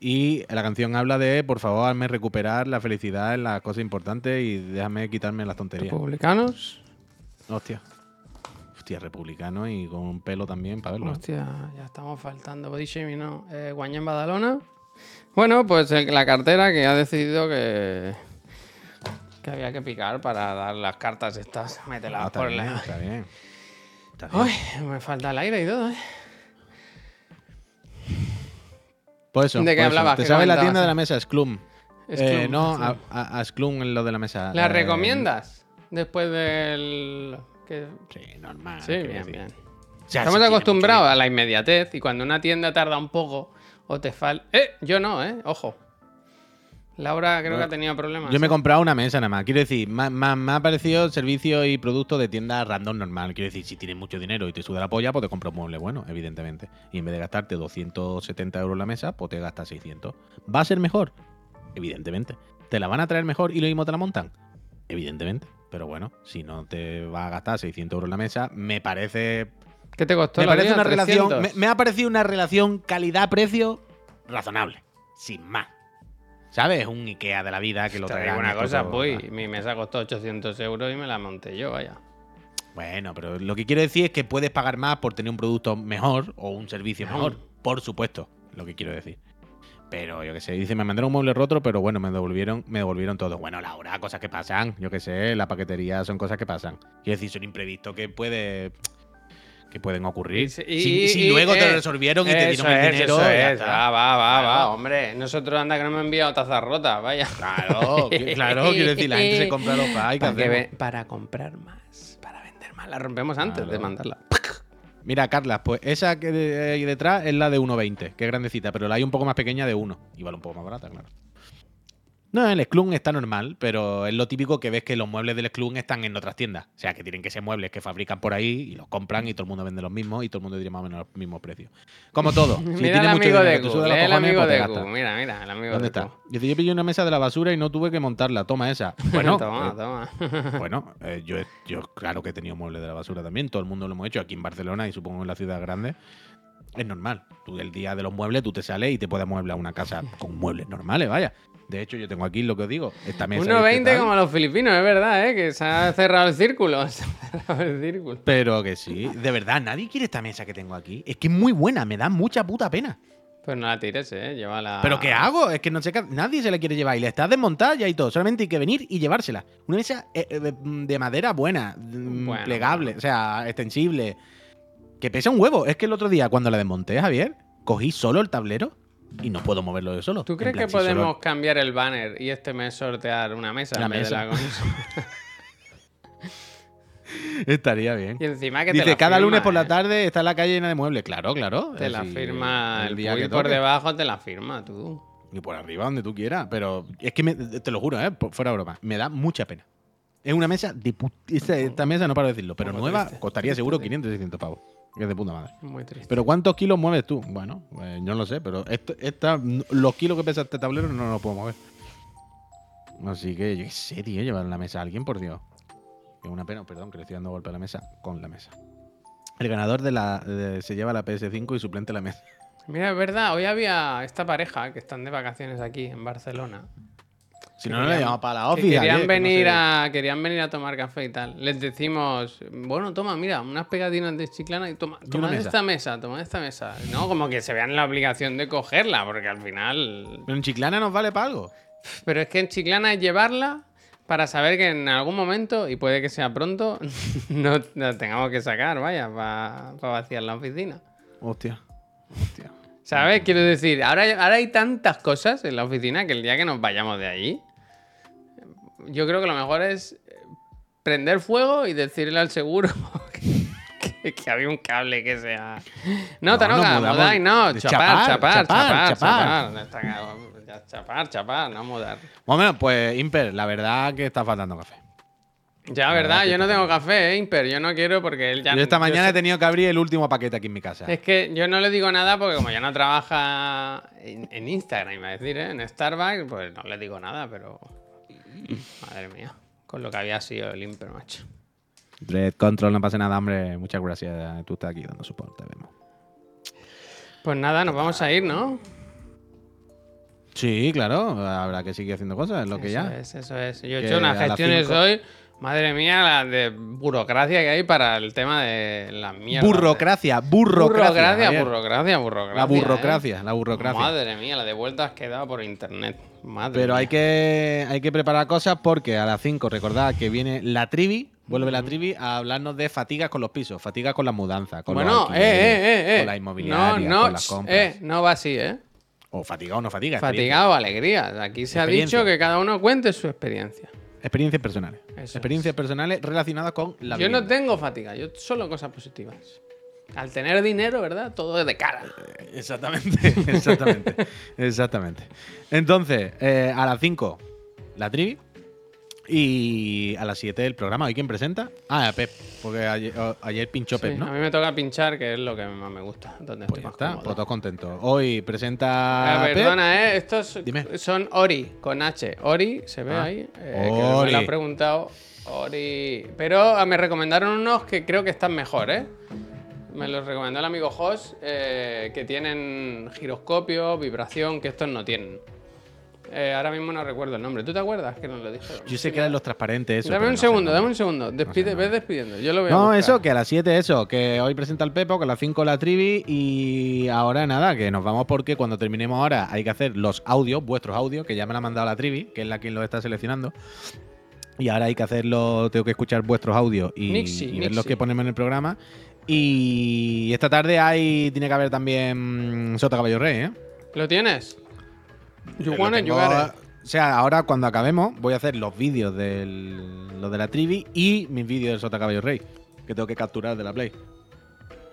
Y la canción habla de, por favor, hazme recuperar la felicidad en las cosas importantes y déjame quitarme las tonterías. Republicanos. Hostia. Hostia, republicano y con un pelo también para verlo. ¿eh? Hostia, ya estamos faltando. Body shaming, ¿no? Eh, Guañá en Badalona. Bueno, pues el- la cartera que ha decidido que. que había que picar para dar las cartas estas. Ah, Mételas está, por bien, la. está bien. Está bien. Uy, me falta el aire y todo, ¿eh? Pues eso, ¿De qué hablabas? ¿Te ¿Qué sabes la tienda de la mesa? Sclum. Eh, no, a, a, Sclum en lo de la mesa. ¿La Eh, recomiendas? Después del. Sí, normal. Sí, bien, bien. Estamos acostumbrados a la inmediatez y cuando una tienda tarda un poco o te falta. ¡Eh! Yo no, ¿eh? Ojo. Laura creo que ha tenido problemas. Yo me he ¿eh? comprado una mesa nada más. Quiero decir, me, me- me ha parecido servicio y producto de tienda random normal. Quiero decir, si tienes mucho dinero y te suda la polla, pues te compras un mueble bueno, evidentemente. Y en vez de gastarte 270 euros la mesa, pues te gastas 600. ¿Va a ser mejor? Evidentemente. ¿Te la van a traer mejor y lo mismo te la montan? Evidentemente. Pero bueno, si no te va a gastar 600 euros la mesa, me parece ¿Qué te costó me la parece vida? una relación. 300. Me, me ha parecido una relación calidad-precio razonable. Sin más. ¿Sabes? Un Ikea de la vida que lo Te digo una cosa, pues, mi mesa costó 800 euros y me la monté yo, vaya. Bueno, pero lo que quiero decir es que puedes pagar más por tener un producto mejor o un servicio mejor. Por supuesto, lo que quiero decir. Pero yo qué sé, dice, me mandaron un mueble roto, pero bueno, me devolvieron, me devolvieron todo. Bueno, Laura, cosas que pasan. Yo qué sé, la paquetería son cosas que pasan. Quiero decir, son imprevistos que puede. Que pueden ocurrir. Y si- si y- si y- luego te eh, lo resolvieron y te dieron el es, dinero. eso ya es. está. Va, va, va, va, hombre. Nosotros anda que no me han enviado tazas rotas, vaya. Claro, claro, quiero decir, la gente se compra los packs. ¿qué Para, que hacemos? ve- para comprar más, para vender más. La rompemos antes de mandarla. Mira, Carla, pues esa que ahí detrás es la de 1.20, que es grandecita, pero la hay un poco más pequeña de 1. Y vale un poco más barata, claro. No, el Sclum está normal, pero es lo típico que ves que los muebles del Sclum están en otras tiendas. O sea, que tienen que ser muebles que fabrican por ahí y los compran y todo el mundo vende los mismos y todo el mundo tiene más o menos los mismos precios. Como todo. Si mira el amigo de lee el amigo pues de. Mira, mira, el amigo ¿Dónde de está? Dice, yo pillé una mesa de la basura y no tuve que montarla. Toma esa. Bueno, toma, eh, toma. bueno, eh, yo, yo claro que he tenido muebles de la basura también, todo el mundo lo hemos hecho aquí en Barcelona y supongo en la ciudad grande. Es normal. Tú el día de los muebles, tú te sales y te puedes mueblar una casa con muebles normales, vaya. De hecho, yo tengo aquí lo que os digo, esta mesa. y este 1.20 tal, como los filipinos, es verdad, ¿eh? Que se ha cerrado el círculo. Se ha cerrado el círculo. Pero que sí, de verdad, nadie quiere esta mesa que tengo aquí. Es que es muy buena, me da mucha puta pena. Pues no la tires, ¿eh? Llévala. ¿Pero qué hago? Es que no sé qué. Nadie se la quiere llevar y la estás desmontada ya y todo. Solamente hay que venir y llevársela. Una mesa eh, eh, de madera buena, mm, Bueno, plegable, bueno. o sea, extensible. Que pesa un huevo. Es que el otro día, cuando la desmonté, Javier, cogí solo el tablero y no puedo moverlo yo solo. ¿Tú En crees plan, que si solo- podemos cambiar el banner y este mes sortear una mesa La en vez de mesa. la consola? Estaría bien. Y encima que te Dice, la cada firma, lunes por la ¿eh? tarde está la calle llena de muebles. Claro, claro. Te la firma el, día que por debajo, te la firma tú. Y por arriba, donde tú quieras. Pero es que me- te lo juro, ¿eh? fuera broma. Me da mucha pena. Es una mesa de put- esta, esta mesa no paro de decirlo, pero nueva triste, costaría seguro sí. 500, 600 pavos. Que es de puta madre. Muy triste. Pero ¿cuántos kilos mueves tú? Bueno, eh, yo no lo sé, pero esto, esta, los kilos que pesa este tablero no los puedo mover. Así que yo qué sé, tío, llevar la mesa a alguien, por Dios. Es una pena, perdón, que le estoy dando golpe a la mesa con la mesa. El ganador de la de- se lleva la PS5 y suplente la mesa. Mira, es verdad, hoy había esta pareja que están de vacaciones aquí en Barcelona. Si no, no le querían- llamamos para la que office. querían que no venir sé. a querían venir a tomar café y tal. Les decimos, bueno, toma, mira, unas pegatinas de chiclana y toma, toma mesa. esta mesa, toma esta mesa. No, como que se vean la obligación de cogerla, porque al final. Pero en Chiclana nos vale para algo. Pero es que en chiclana es llevarla para saber que en algún momento, y puede que sea pronto, no la tengamos que sacar, vaya, para vaciar la oficina. Hostia. Hostia. ¿Sabes? Quiero decir, ahora, ahora hay tantas cosas en la oficina que el día que nos vayamos de allí, yo creo que lo mejor es eh, prender fuego y decirle al seguro que, que había un cable que sea. No, No, Tanoca, nos mudamos mudar, no, chapar, chapar, chapar, chapar, chapar, chapar. Chapar, no mudar. Bueno, pues Imper, la verdad que está faltando café. Ya, verdad, yo no tengo café, ¿eh, Imper. Yo no quiero porque él ya. Yo esta mañana he tenido que abrir el último paquete aquí en mi casa. Es que yo no le digo nada porque como ya no trabaja en, en Instagram, iba a decir, ¿eh? en Starbucks, pues no le digo nada, pero... Madre mía, con lo que había sido el Imper, macho. Red Control, no pasa nada, hombre. Muchas gracias. Tú estás aquí dando soporte, vemos. Pues nada, nos vamos a ir, ¿no? Sí, claro. Habrá que seguir haciendo cosas, es lo que eso ya. es, eso es. Yo he hecho unas gestiones hoy, madre mía, la de burocracia que hay para el tema de la mierda. Burrocracia, burrocracia. Burocracia, Javier. burocracia, burocracia. La ¿eh? burrocracia, la burocracia. Madre mía, la de vueltas que dado por internet. Madre Pero hay mía. que, hay que preparar cosas porque a las 5 recordad que viene la trivi, vuelve la trivi a hablarnos de fatigas con los pisos, fatigas con las mudanzas, con los Bueno, eh, alquileres, eh, eh, eh. con la inmobiliaria, no, no, con las compras. eh, no va así, ¿eh? O fatiga o no fatiga. Fatigado, alegría. Aquí se ha dicho que cada uno cuente su experiencia. Experiencias personales. Eso Experiencias personales relacionadas con la yo no tengo fatiga, yo solo cosas positivas. Al tener dinero, ¿verdad? Todo es de cara. Exactamente, exactamente, exactamente. Entonces, eh, a las 5, la trivi. Y a las 7 el programa. ¿Hoy quién presenta? Ah, Pep, porque ayer, pinchó Sí, Pep, ¿no? A mí me toca pinchar, que es lo que más me gusta. Donde Pues estoy está, pues todos contentos. Hoy presenta. Pep. perdona, ¿eh? Estos Dime. son Ori, con H. Ori, se ve Ah. ahí. eh, que me Ori. lo ha preguntado. Ori. Pero ah, me recomendaron unos que creo que están mejor, ¿eh? Me los recomendó el amigo Jos, eh, que tienen giroscopio, vibración, que estos no tienen. Eh, ahora mismo no recuerdo el nombre. ¿Tú te acuerdas que nos lo dijeron? Yo sé que eran los transparentes. Eso, Dame un no segundo, dame un segundo. Despide, ves despidiendo. Yo lo veo. No, eso, que a las 7 eso, que hoy presenta el Pepo, que a las 5 la trivi y ahora nada, que nos vamos porque cuando terminemos ahora hay que hacer los audios, vuestros audios, que ya me la ha mandado la trivi, que es la quien los está seleccionando. Y ahora hay que hacerlo, tengo que escuchar vuestros audios y, Nixie, y ver los que ponemos en el programa. Y esta tarde hay, tiene que haber también mm, Sota Caballo Rey, ¿eh? ¿Lo tienes? You you tengo-. O sea, ahora cuando acabemos voy a hacer los vídeos de lo de la trivi y mis vídeos del Sota Caballo Rey, que tengo que capturar de la Play.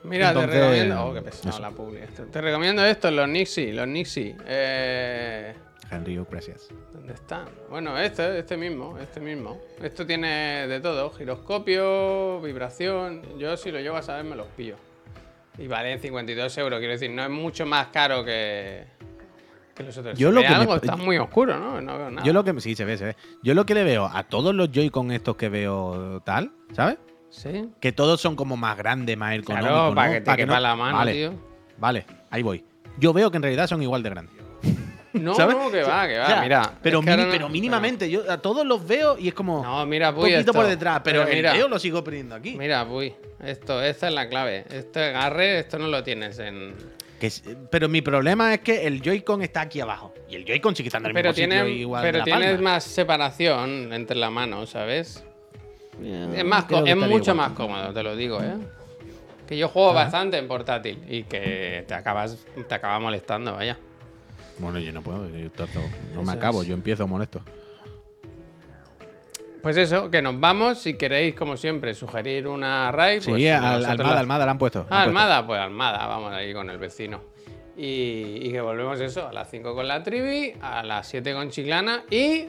Mira, Entonces, te recomiendo. Oh, qué pesado eso. la publi. esto. Te recomiendo estos, los Nixie, los Nixie. Eh, Henry, gracias. ¿Dónde están? Bueno, este, este mismo, este mismo. Esto tiene de todo: giroscopio, vibración. Yo, si lo llevo a saber, me los pillo. Y valen 52 euros, quiero decir, no es mucho más caro que, que los otros. Yo ¿Se lo que me- algo? está muy oscuro, ¿no? No veo nada. Yo lo que sí se ve, se ve. Yo lo que le veo a todos los Joy-Con estos que veo tal, ¿sabes? Sí. Que todos son como más grandes, más ergonómicos. Claro, ¿no? para que te Pa' quepa no- la mano, vale, tío. Vale, ahí voy. Yo veo que en realidad son igual de grandes. No, ¿sabes? no, que va, que va. O sea, mira. Pero, es que ahora mini- no- pero mínimamente, yo a todos los veo y es como No, mira, un poquito esto. por detrás, pero, el mira, veo lo sigo perdiendo aquí. Mira, Puy, esto, esta es la clave. Este agarre, esto no lo tienes en. Que pero mi problema es que el Joy-Con está aquí abajo. Y el Joy-Con sigue estando en el Pero, mismo sitio tiene, igual de pero la tienes palma. más separación entre las manos, ¿sabes? Es, más, que es mucho igual. más cómodo, te lo digo, ¿eh? Que yo juego bastante en portátil y que te acabas te acaba molestando, vaya. Bueno, yo no puedo, yo trato- no me acabo, yo empiezo molesto. Pues eso, que nos vamos. Si queréis, como siempre, sugerir una raid. Sí, pues al- Almada, la- Almada la han puesto. Ah, han puesto. Almada, pues Almada, vamos ahí con el vecino. Y, y que volvemos eso, a las 5 con la trivi, a las 7 con Chiclana y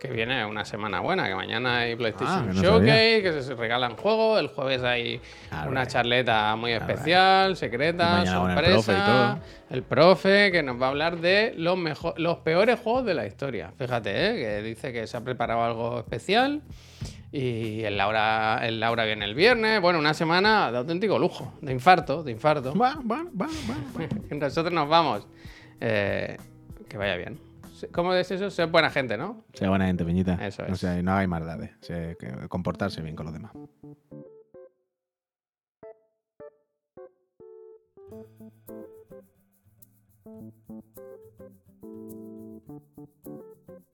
que viene una semana buena, que mañana hay PlayStation Ah, que no Showcase, que se regalan juegos, el jueves hay All una right. charleta muy especial, secreta, con el sorpresa, profe el profe que nos va a hablar de los, mejo- los peores juegos de la historia. Fíjate, ¿eh? que dice que se ha preparado algo especial. Y el Laura, el Laura viene el viernes. Bueno, una semana de auténtico lujo, de infarto, de infarto. Bueno, bueno, bueno, Nosotros nos vamos. Eh, que vaya bien. ¿Cómo es eso? Ser buena gente, ¿no? Sea buena gente, Peñita. Eso es. sea, no hagáis maldades. O sea, que comportarse bien con los demás.